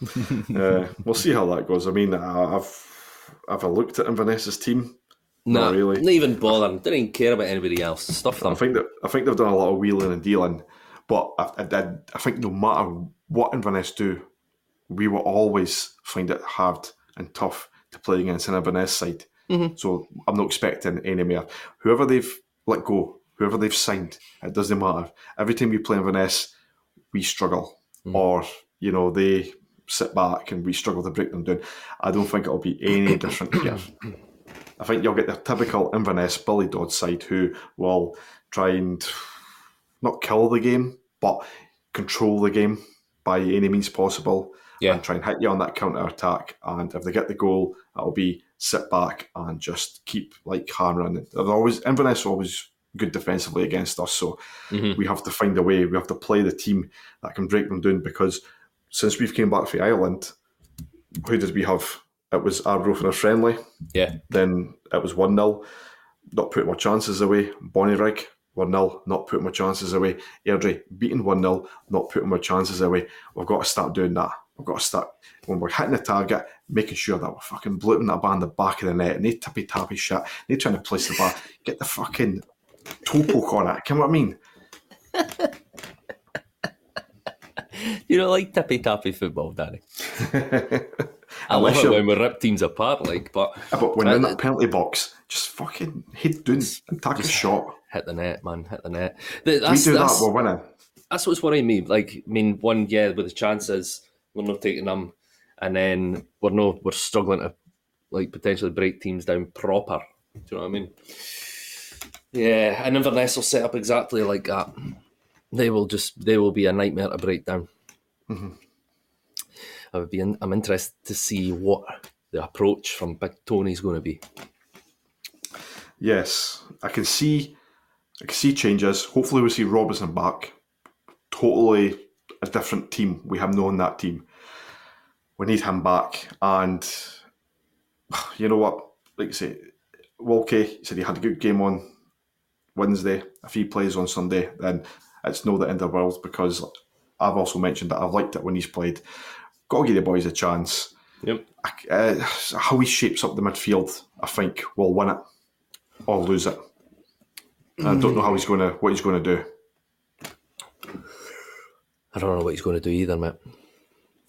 Uh, we'll see how that goes. I mean, I- I've I've looked at Inverness's team. Nah, Not really. Not even bothering. Didn't even care about anybody else. Stuff I think that I think they've done a lot of wheeling and dealing, but I, I, I think no matter what Inverness do, we will always find it hard and tough to play against an Inverness side. So I'm not expecting any more. Whoever they've let go, whoever they've signed, it doesn't matter. Every time we play Inverness, we struggle, or you know they sit back and we struggle to break them down. I don't think it'll be any different here. I think you'll get the typical Inverness Billy Dodds side who will try and not kill the game, but control the game by any means possible. Yeah. And try and hit you on that counter attack. And if they get the goal, it'll be sit back and just keep like hammering. They're always Inverness always good defensively against us, so mm-hmm. we have to find a way. We have to play the team that can break them down because since we've came back from Ireland, who did we have? It was Arbroath in a friendly. Yeah. Then it was 1 0, not putting my chances away. Bonnyrigg, 1 0, not putting my chances away. Airdrie, beating 1 0, not putting my chances away. We've got to start doing that. We've got to start, when we're hitting the target, making sure that we're fucking blooting that ball in the back of the net. Need tippy tappy shit. Need trying to place the ball. Get the fucking toe poke on it. Can You know what I mean? You don't like tippy tappy football, Danny. I love it when we rip teams apart, like, but Yeah, but when in that penalty box, just fucking hit down and take a shot. hit the net, man, hit the net. Th- We That's, do that's, that, we're winning. that's what's worrying me. Like, I mean, one, yeah, with the chances, we're not taking them, and then we're no, we're struggling to like potentially break teams down proper. Do you know what I mean? Yeah, and Inverness will set up exactly like that. They will just, they will be a nightmare to break down. Mm-hmm. I would be, in, I'm interested to see what the approach from Big Tony's going to be. Yes, I can see. I can see changes. Hopefully, we see Robinson back. Totally a different team. We have known that team. We need him back, and you know what? Like I say, Walkie said he had a good game on Wednesday. If he plays on Sunday, then it's no the end of the world because I've also mentioned that I've liked it when he's played. Got to give the boys a chance. Yep. Uh, how he shapes up the midfield, I think, will win it or lose it. I don't know how he's going to what he's going to do. I don't know what he's going to do either, mate.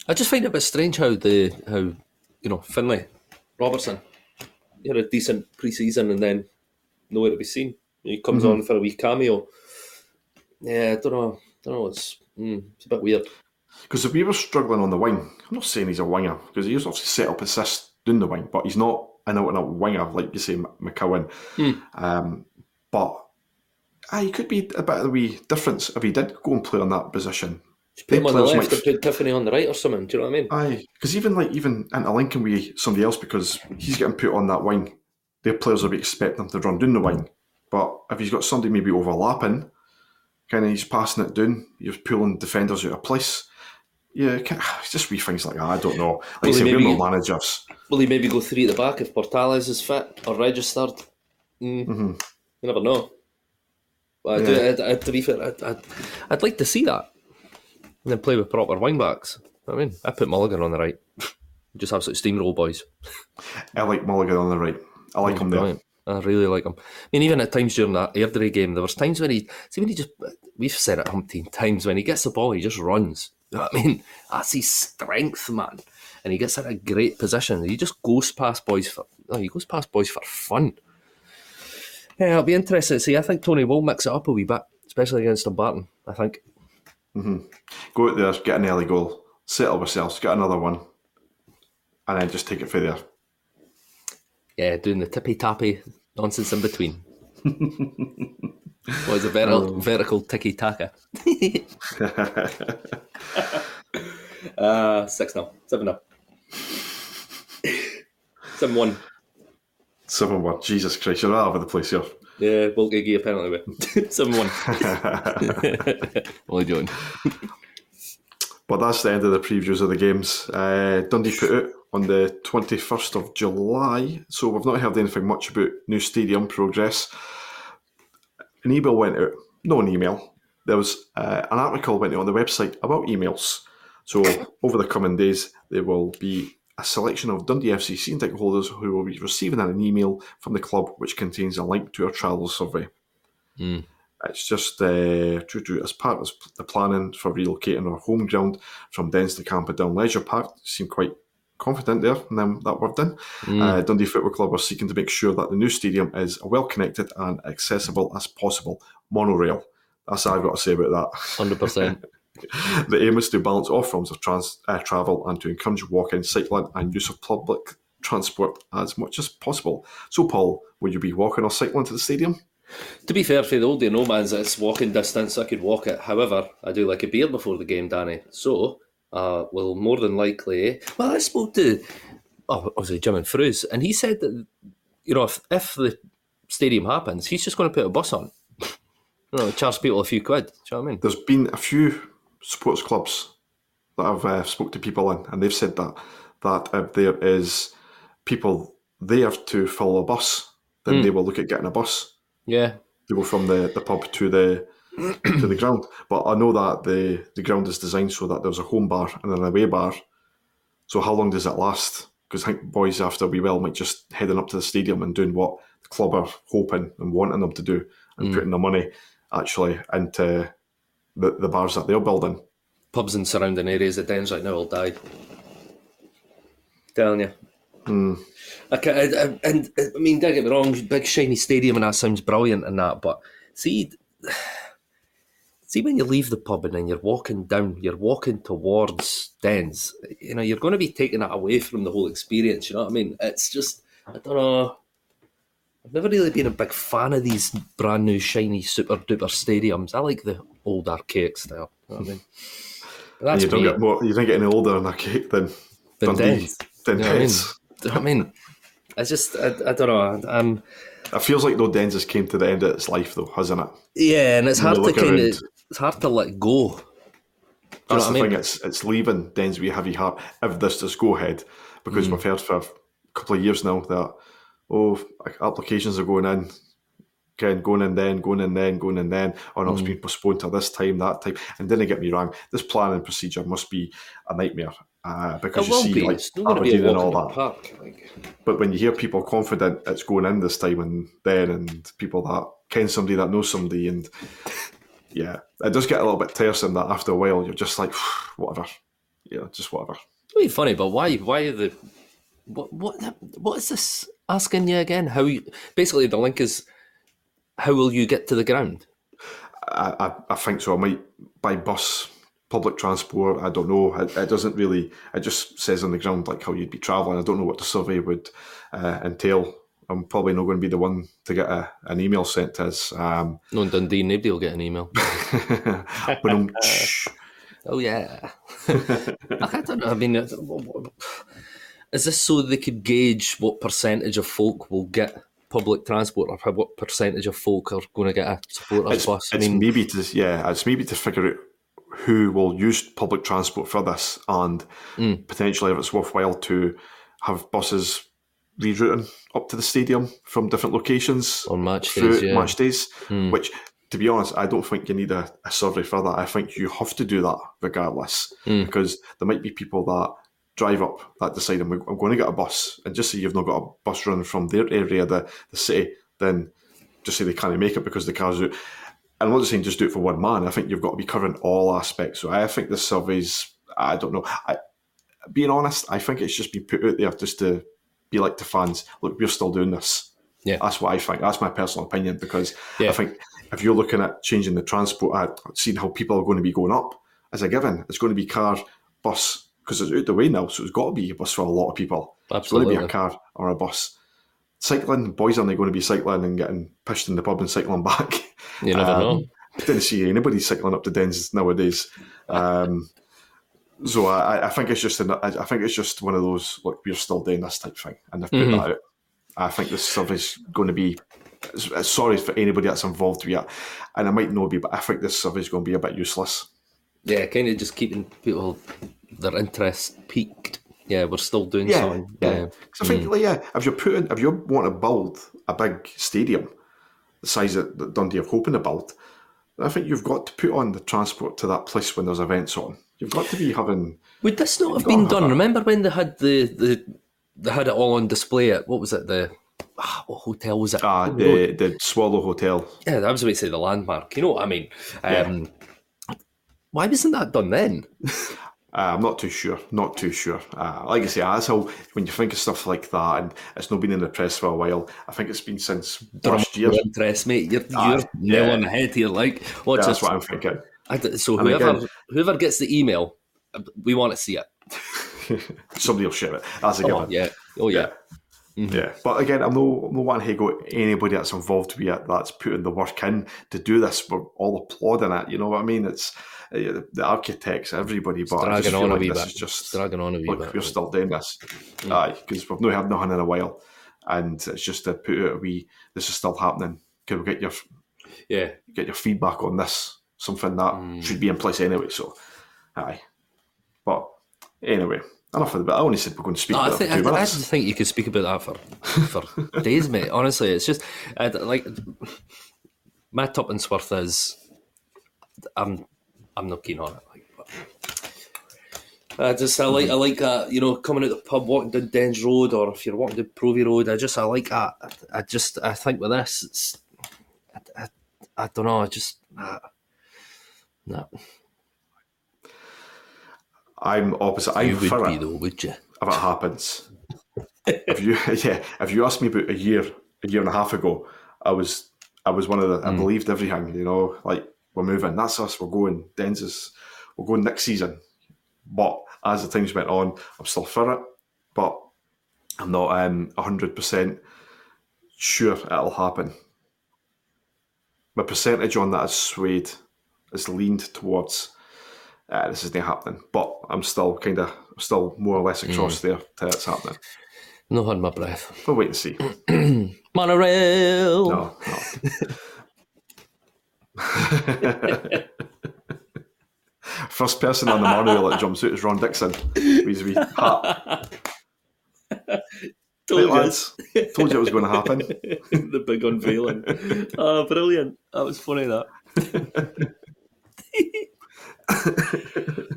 I just find it a bit strange how the how you know Finlay Robertson he had a decent pre-season and then nowhere to be seen. He comes on for a wee cameo. Yeah, I don't know. don't know. It's mm, it's a bit weird. Because if we were struggling on the wing, I'm not saying he's a winger because he was obviously set up assist doing the wing, but he's not an out and out winger like you say McCowan. Um, but ah, he could be a bit of a wee difference if he did go and play on that position. Just put him on the left might- and put Tiffoney on the right or something. Do you know what I mean? Aye, because even like even interlinking with somebody else because he's getting put on that wing, their players will be expecting him to run down the wing. But if he's got somebody maybe overlapping, kind of he's passing it down, you're pulling defenders out of place. Yeah, just wee things like that. I don't know. Like I Well, say, we're not managers. Will he maybe go three at the back if Portales is fit or registered? Mm. You never know. But I do, I'd, I'd, to be fair, I'd, I'd, I'd like to see that. And then play with proper wing backs. I mean, I put Mulligan on the right. Just absolute steamroll boys. I like Mulligan on the right. I like him there. Brilliant. I really like him. I mean, even at times during that Airdrie game, there was times when he see when he just we've said it umpteen times when he gets the ball, he just runs. You know I mean? That's his strength, man. And he gets in a great position. He just goes past boys for oh, he goes past boys for fun. Yeah, it'll be interesting to see. I think Tony will mix it up a wee bit, especially against Dumbarton. I think. Mhm. Go out there, get an early goal, settle ourselves, get another one, and then just take it from there. Yeah, doing the tippy tappy nonsense in between. what is a vertical, vertical ticky taka? uh, 6 0. 7 0. 7 1. 7 1. Jesus Christ, you're all over the place here. Yeah, won't give you a penalty with. 7 1. Only joking. But that's the end of the previews of the games. Uh, Dundee put out on the 21st of July, so we've not heard anything much about new stadium progress. An email went out, no an email. There was uh, an article went out on the website about emails. So over the coming days, there will be a selection of Dundee FC season ticket holders who will be receiving an email from the club which contains a link to our travel survey. It's just uh, as part of the planning for relocating our home ground from Dens to Camperdown Leisure Park. Seem quite confident there in them, that word in. Uh, Dundee Football Club are seeking to make sure that the new stadium is well connected and accessible as possible. Monorail. That's all I've got to say about that. 100%. The aim is to balance all forms of trans, uh, travel and to encourage walking, cycling, and use of public transport as much as possible. So, Paul, will you be walking or cycling to the stadium? To be fair, for the old day no man's, it's walking distance. I could walk it. However, I do like a beer before the game, Danny. So, uh, will more than likely. Well, I spoke to, oh, obviously Jim and Fruz, and he said that you know if, if the stadium happens, he's just going to put a bus on. You know, charge people a few quid. Do you know what I mean? There's been a few sports clubs that I've uh, spoke to people in, and they've said that that if there is people there to follow a bus, then they will look at getting a bus Yeah, they go from the, the pub to the to the ground. But I know that the the ground is designed so that there's a home bar and an away bar. So how long does it last? Because I think boys after we well might just heading up to the stadium and doing what the club are hoping and wanting them to do, and mm. putting the money actually into the, the bars that they're building. pubs in surrounding areas of Dens right now will die. Telling you. Hmm. I can, I, I- and I mean, don't get me wrong, big shiny stadium and that sounds brilliant and that, but see, see when you leave the pub and then you're walking down, you're walking towards Dens, you know, you're going to be taking that away from the whole experience. You know what I mean? It's just, I don't know. I've never really been a big fan of these brand new shiny super duper stadiums. I like the old archaic style. You know what I mean? That's you don't me. get more. You don't get any older in a cake than Than Dundee, Dens. than You know what I mean? Dens. Do you know what I mean? I just, I, I don't know. Um, It feels like though Dens has came to the end of its life, though, hasn't it? yeah, and it's hard to kind of. It's hard to let go. That's the I mean? thing. It's it's leaving Dens with heavy heart if this does go ahead, because Mm. we've heard for a couple of years now that oh applications are going in, again going in then, going in then, going in then, or no, it's Mm. been postponed to this time, that time. And didn't get me wrong, this planning procedure must be a nightmare uh, because It you see be. like It's not going be Aberdeen and all that. park. Like, But when you hear people confident it's going in this time and then, and people that ken somebody that knows somebody, and yeah, it does get a little bit tiresome that after a while you're just like, whatever, yeah, just whatever. It'd be funny, but why? Why are the what? What? What is this asking you again? How you basically the link is how will you get to the ground? I, I, I think so. I might by bus, public transport. I don't know. It, it doesn't really. It just says on the ground like how you'd be travelling. I don't know what the survey would uh, entail. I'm probably not going to be the one to get a, an email sent to us. Um, No, in Dundee, nobody will get an email. oh yeah, I don't know. I mean, is this so they could gauge what percentage of folk will get public transport, or what percentage of folk are going to get a supporters it's, bus? I mean, maybe to yeah, it's maybe to figure out who will use public transport for this, and Mm. potentially if it's worthwhile to have buses rerouting up to the stadium from different locations on match days, yeah. match days, Mm. which to be honest, I don't think you need a, a survey for that. I think you have to do that regardless because there might be people that drive up that decide I'm, I'm going to get a bus, and just say you've not got a bus running from their area, the, the city, then just say they can't make it because the car's out. And I'm not just saying just do it for one man. I think you've got to be covering all aspects. So I think the survey's, I don't know. I, being honest, I think it's just been put out there just to be like to fans. Look, we're still doing this. Yeah. That's what I think. That's my personal opinion because Yeah. I think if you're looking at changing the transport, uh, seeing how people are going to be going up as a given, it's going to be car, bus, because it's out the way now. So it's got to be a bus for a lot of people. Absolutely. It's going to be a car or a bus. Cycling, boys aren't going to be cycling and getting pushed in the pub and cycling back. You never Um, know. I didn't see anybody cycling up to dens nowadays. Um, so I, I think it's just an, I I think it's just one of those look we're still doing this type thing, and they've put Mhm. that out. I think this survey's going to be. Sorry for anybody that's involved with it, and it might not be, but I think this survey's going to be a bit useless. Yeah, kind of just keeping people their interest peaked. Yeah, we're still doing Yeah, something. yeah. Yeah. I think, like, yeah, if you're putting, if you want to build a big stadium, the size that that Dundee are hoping to build, I think you've got to put on the transport to that place when there's events on. You've got to be having Would this not have been done? have Remember when they had the, the they had it all on display at what was it the ah, what hotel was it? uh, the the Swallow Hotel. yeah, I was about to say the landmark. You know what I mean? Um, Why wasn't that done then? Uh, I'm not too sure. Not too sure. Uh, like I say, that's how when you think of stuff like that, and it's not been in the press for a while. I think it's been since last year. Interest, mate. You're, Ah, you're yeah. nail on the head here. Like, watch That's this. what I'm thinking. I so And whoever again- whoever gets the email, uh, we want to see it. Somebody will share it. That's a Oh given. yeah, oh yeah. Yeah, mm-hmm. but again, I'm no, no wanting to go anybody that's involved with it that's putting the work in to do this. We're all applauding it. You know what I mean? It's uh, the, architects, everybody. But I just dragging on a like wee this bit. is just dragging on a wee look, bit. we're still doing this. Mm. Aye, because we've not had nothing in a while, and it's just to put out a wee. This is still happening. Can we get your yeah, get your feedback on this? Something that should be in place anyway. So, aye. But anyway, enough of the bit. I only said we're going to speak No, I think I, I just think you could speak about that for for days, mate. Honestly, it's just I, like Matt Tuppinsworth is. I'm I'm not keen on it. Like, I just I like I like that you know coming out the pub walking down Dens Road or if you're walking down Provy Road. I just I like that. I just I think with this it's I, I, I don't know. I just no. I'm opposite. You would for be it though, would you? if it happens. if you yeah, if you asked me about a year, a year and a half ago, I was I was one of the I Mm. believed everything. You know, like we're moving. That's us. We're going. Dens is we're going next season. But as the times went on, I'm still for it. But I'm not um hundred percent sure it'll happen. My percentage on that is swayed, is leaned towards uh, this isn't happening. But I'm still kind of still more or less across there to it's happening. No hold my breath. We'll wait and see. Monorail. No, no. First person on the monorail that jumps out is Ron Dixon. With his wee hat. Told lads, told you it was going to happen. the big unveiling. oh, brilliant. That was funny, that.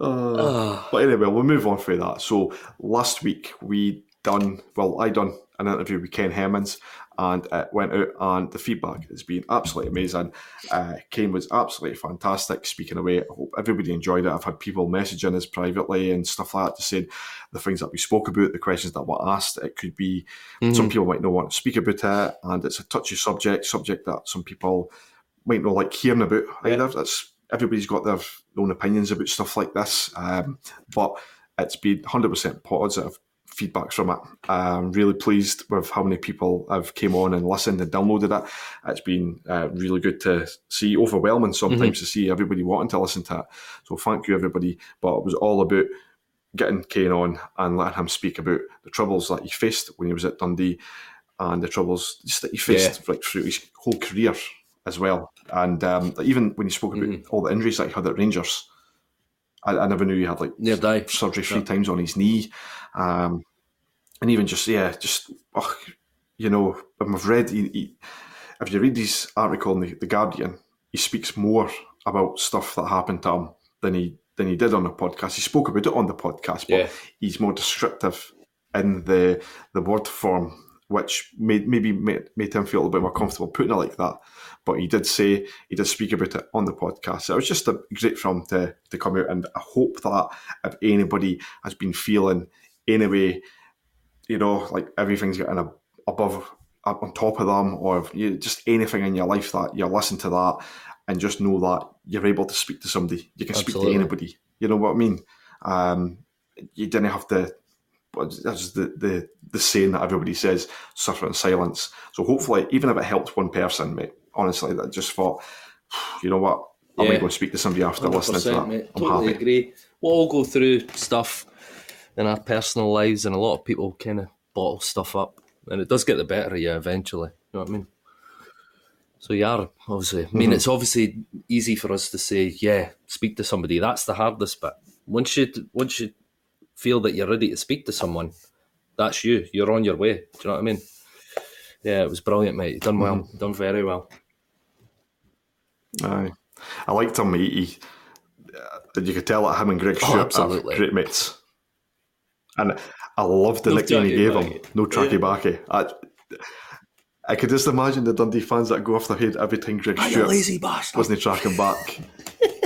Uh, but anyway, we'll move on from that. So last week we done well. I done an interview with Kane Hemmings, and it went out, and the feedback has been absolutely amazing. Uh, Kane was absolutely fantastic speaking away. I hope everybody enjoyed it. I've had people messaging us privately and stuff like that, to say the things that we spoke about, the questions that were asked. It could be some people might not want to speak about it, and it's a touchy subject, subject that some people might not like hearing about either. That's everybody's got their own opinions about stuff like this, um, but it's been 100% positive feedbacks from it. I'm really pleased with how many people have came on and listened and downloaded it. It's been uh, really good to see, overwhelming sometimes to see everybody wanting to listen to it. So thank you everybody. But it was all about getting Kane on and letting him speak about the troubles that he faced when he was at Dundee and the troubles that he faced like through his whole career as well. And um, even when he spoke about all the injuries that he had at Rangers, I, I never knew he had like Near die. surgery three times on his knee, um, and even just yeah, just oh, you know, I've read he, he, if you read his article in the, the Guardian, he speaks more about stuff that happened to him than he than he did on the podcast. He spoke about it on the podcast, but Yeah. he's more descriptive in the the word form, which made maybe made, made him feel a little bit more comfortable putting it like that. But he did say he did speak about it on the podcast. So it was just a great him to to come out, and I hope that if anybody has been feeling anyway, you know, like everything's getting a, above on top of them, or you, just anything in your life that you listen to that and just know that you're able to speak to somebody. You can speak to anybody. You know what I mean? Um, you didn't have to. But that's the, the the saying that everybody says: suffer in silence. So hopefully, even if it helped one person, mate, honestly, that just thought, you know what, I Yeah. might go and speak to somebody after listening to that. mate. I'm Totally happy. agree. We all go through stuff in our personal lives, and a lot of people kind of bottle stuff up, and it does get the better of you eventually. You know what I mean? So you are obviously. I mean, mm-hmm. it's obviously easy for us to say, yeah, speak to somebody. That's the hardest bit. Once you once you feel that you're ready to speak to someone, that's you. You're on your way. Do you know what I mean? Yeah, it was brilliant, mate. You done well. Done very well. Aye. I liked him. He, he uh, you could tell that him and Greg Oh, Stewart are great mates. And I loved the No nickname he gave backy. him. No tracky backy. I, I could just imagine the Dundee fans that go off their head every time Greg You Stewart lazy bastard. wasn't tracking back.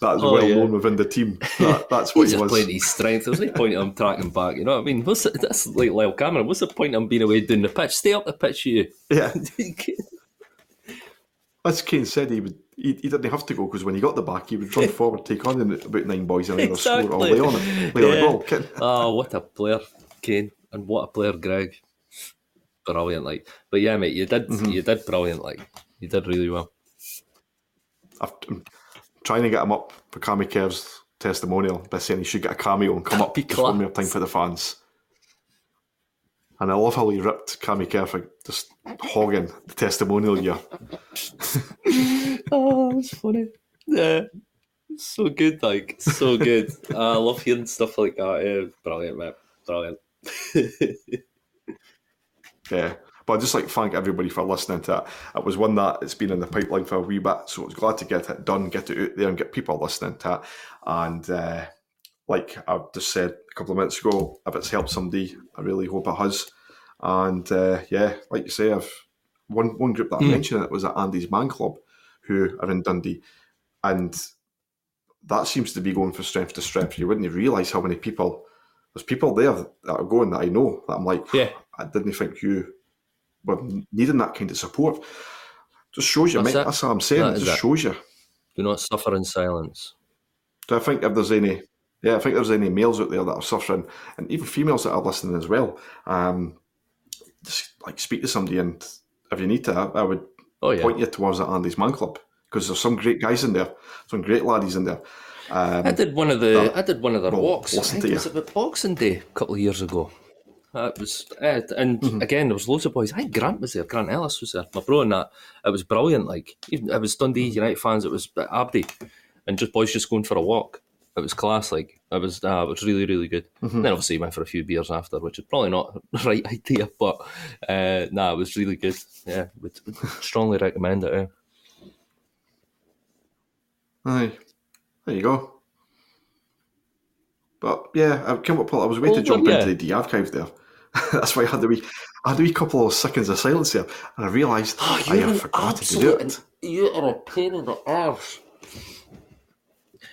That's Oh, well yeah. known within the team. That, that's what he was. playing his strength. There's no point in him tracking back. You know what I mean? What's the, that's like Lyall Cameron. What's the point in him being away doing the pitch? Stay up the pitch, you. Yeah, as Kane said, he would. He, he didn't have to go because when he got the back, he would run forward, take on about nine boys, and then score all Exactly. day on it. On the Yeah. ball. Oh, what a player, Kane, and what a player, Greg. Brilliant, like. But yeah, mate, you did, Mm-hmm. you did brilliant, like. You did really well. I've- trying to get him up for Cammy Kerr's testimonial by saying he should get a cameo and come That'd up be before class. more time for the fans. And I love how he ripped Cammy Kerr for just hogging the testimonial year. Oh, that's funny. Yeah. So good, like so good. I love hearing stuff like that. Yeah, brilliant, man. Brilliant. Yeah. But I'd just like to thank everybody for listening to it. It was one that it's been in the pipeline for a wee bit, so I was glad to get it done, get it out there, and get people listening to it. And uh, like I've just said a couple of minutes ago, if it's helped somebody, I really hope it has. And uh, yeah, like you say, I've one one group that I mentioned it was at Andy's Man Club, who are in Dundee, and that seems to be going from strength to strength. You wouldn't realise how many people there's people there that are going that I know that I'm like, Yeah. I didn't think you were needing that kind of support. Just shows you, That's mate. That's what I'm saying. It just it. shows you. Do not suffer in silence. Do I think if there's any, yeah, I think there's any males out there that are suffering, and even females that are listening as well. Um, just like speak to somebody, and if you need to, I, I would Oh yeah. point you towards that Andy's Man Club because there's some great guys in there, some great laddies in there. Um, I did one of the I did one of their well, walks. I think it was about Boxing Day a couple of years ago. It was, uh, and Mm-hmm. again, there was loads of boys. I think Grant was there. Grant Ellis was there. My bro and that. It was brilliant. Like even it was Dundee United fans. It was Abdi, and just boys just going for a walk. It was class. Like it was. Uh, it was really really good. Mm-hmm. Then obviously went for a few beers after, which is probably not the right idea. But uh, nah, it was really good. Yeah, would would strongly recommend it. Eh? Aye, there you go. But yeah, uh, I came up. I was waiting Well, to jump yeah. into the D archive there. That's why I had the wee, I had a wee couple of seconds of silence there, and I realised ah, I have forgotten to do it. You are a pain in the arse.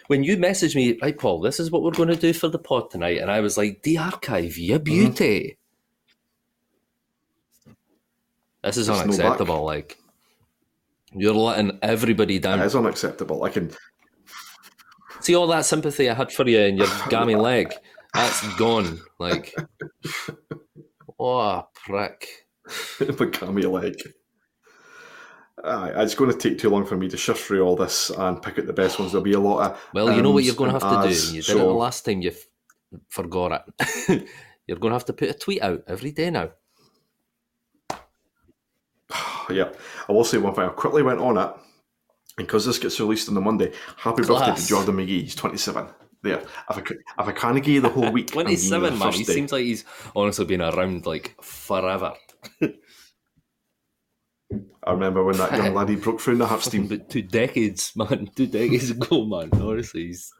When you messaged me, right, Paul, this is what we're going to do for the pod tonight, and I was like, the archive, you mm-hmm. beauty. This is There's no unacceptable. like, you're letting everybody down. That is unacceptable. I can. See all that sympathy I had for you in your gammy leg? That's gone. Like, oh, prick. become your leg. Aye, it's going to take too long for me to shift through all this and pick out the best ones. There'll be a lot of. Well, you know what you're going to have to do. You did it the last time you f- forgot it. you're going to have to put a tweet out every day now. Yeah, I will say one thing. I quickly went on it, and because this gets released on the Monday, happy birthday to Jordan McGhee. He's 27. there. If I, if I can't give you the whole week, I'm giving you the 27, man. He day. seems like he's honestly been around like forever. I remember when that young laddie broke through in the Hearts steam. But two decades, man. Two decades ago, man. Honestly, he's,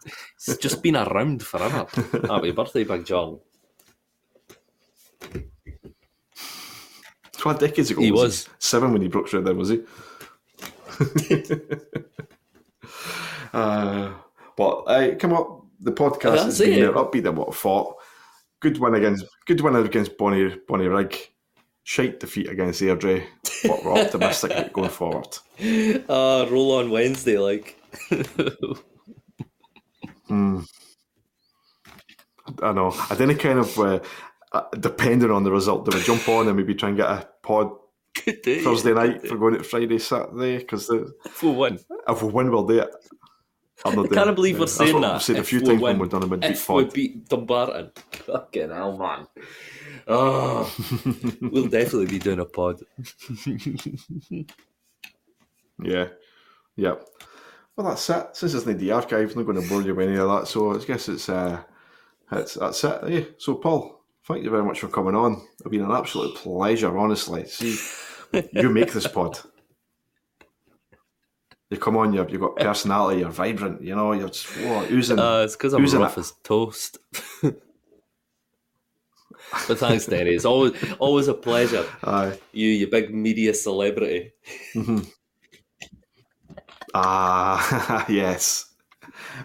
he's just been around forever. Happy birthday, Big John. Twelve decades ago. He was, was. he? seven when he broke through. Then was he? uh, but uh, come up, the podcast has been it. there, upbeat than what I thought. Good win against good win against Bonnie Bonnyrigg. Shite defeat against Airdrie, but we're optimistic going forward. Uh, roll on Wednesday, like. I know. I didn't kind of uh, uh, depending on the result, do we jump on and maybe try and get a pod Good day. Thursday night for going to Friday, Saturday? Because Full one. if we win, we'll do it. I can't it. believe we're saying that. We've said a few times win. when we've done a midweek If we beat Dumbarton. Fucking hell, man. Oh, we'll definitely be doing a pod. Yeah, yeah. Well, that's it. Since it's not the archive, I'm not going to bore you with any of that. So I guess it's uh, it's that's it. eh? So Paul, thank you very much for coming on. It's been an absolute pleasure, honestly. See, you make this pod. You come on, you've, you've got personality, you're vibrant, you know, you're just whoa, oozing. Uh, it's because I'm rough it? as toast. but thanks, Danny. It's always always a pleasure. Aye. You, you big media celebrity. Ah, yes.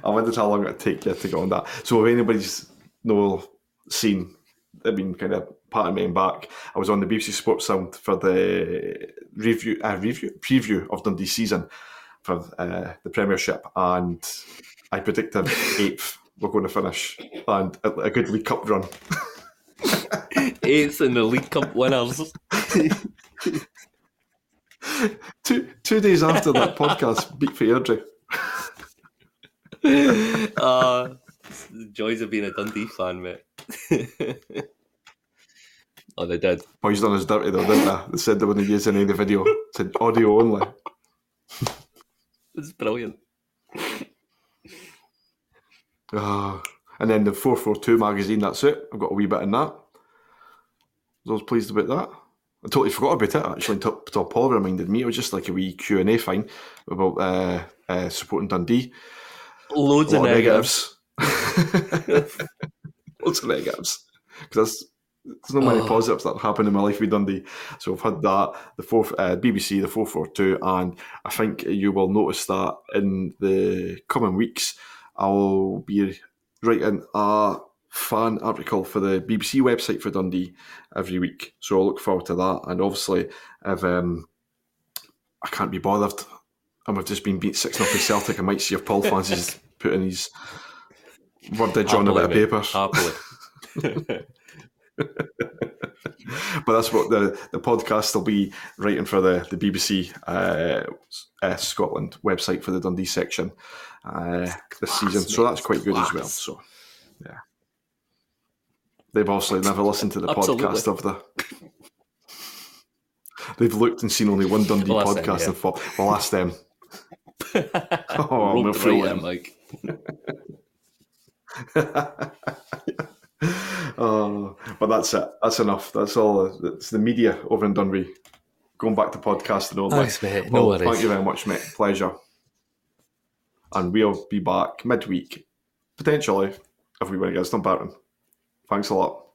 I wondered how long it'd take you to go on that. So, if anybody's no seen, I mean, kind of patting me back, I was on the BBC Sports Sound for the review, uh, review, preview of Dundee season for uh, the Premiership, and I predicted eighth. We're going to finish, and a, a good League Cup run. Eighth in the League Cup winners. Two two days after that podcast, beat for Airdrie. Uh, the joys of being a Dundee fan, mate. oh, they did. Boys done us dirty though, didn't they? They said they wouldn't use any of the video. It said audio only. It's brilliant. Ah, and then the 442 magazine, that's it. I've got a wee bit in that. I was pleased about that. I totally forgot about it actually until, until Paul reminded me. It was just like a wee Q&A thing about uh, uh, supporting Dundee. Loads of of negatives. negatives. Loads of negatives. Because there's not many Oh. positives that happened in my life with Dundee. So I've had that, the four, uh, BBC, the 442, and I think you will notice that in the coming weeks, I'll be writing a fan article for the BBC website for Dundee every week. So I'll look forward to that. And obviously, if um, I can't be bothered, and we've just been beat 6 0 Celtic, I might see if Paul fancies putting his wordage on a bit of Happily, but that's what the, the podcast will be writing for the, the BBC uh, uh, Scotland website for the Dundee section uh, this season. So that's quite good as well. So, yeah. They've obviously never listened to the Absolutely. podcast of the. They've looked and seen only one Dundee Well, that's them, podcast yeah. and thought, well, ask them. oh, we're right like. oh, but that's it. That's enough. That's all. It's the media over in Dunry. Going back to podcasting only. Thanks, mate. No Well, worries. Thank you very much, mate. Pleasure. And we'll be back midweek, potentially, if we win against Dumbarton. Thanks a lot.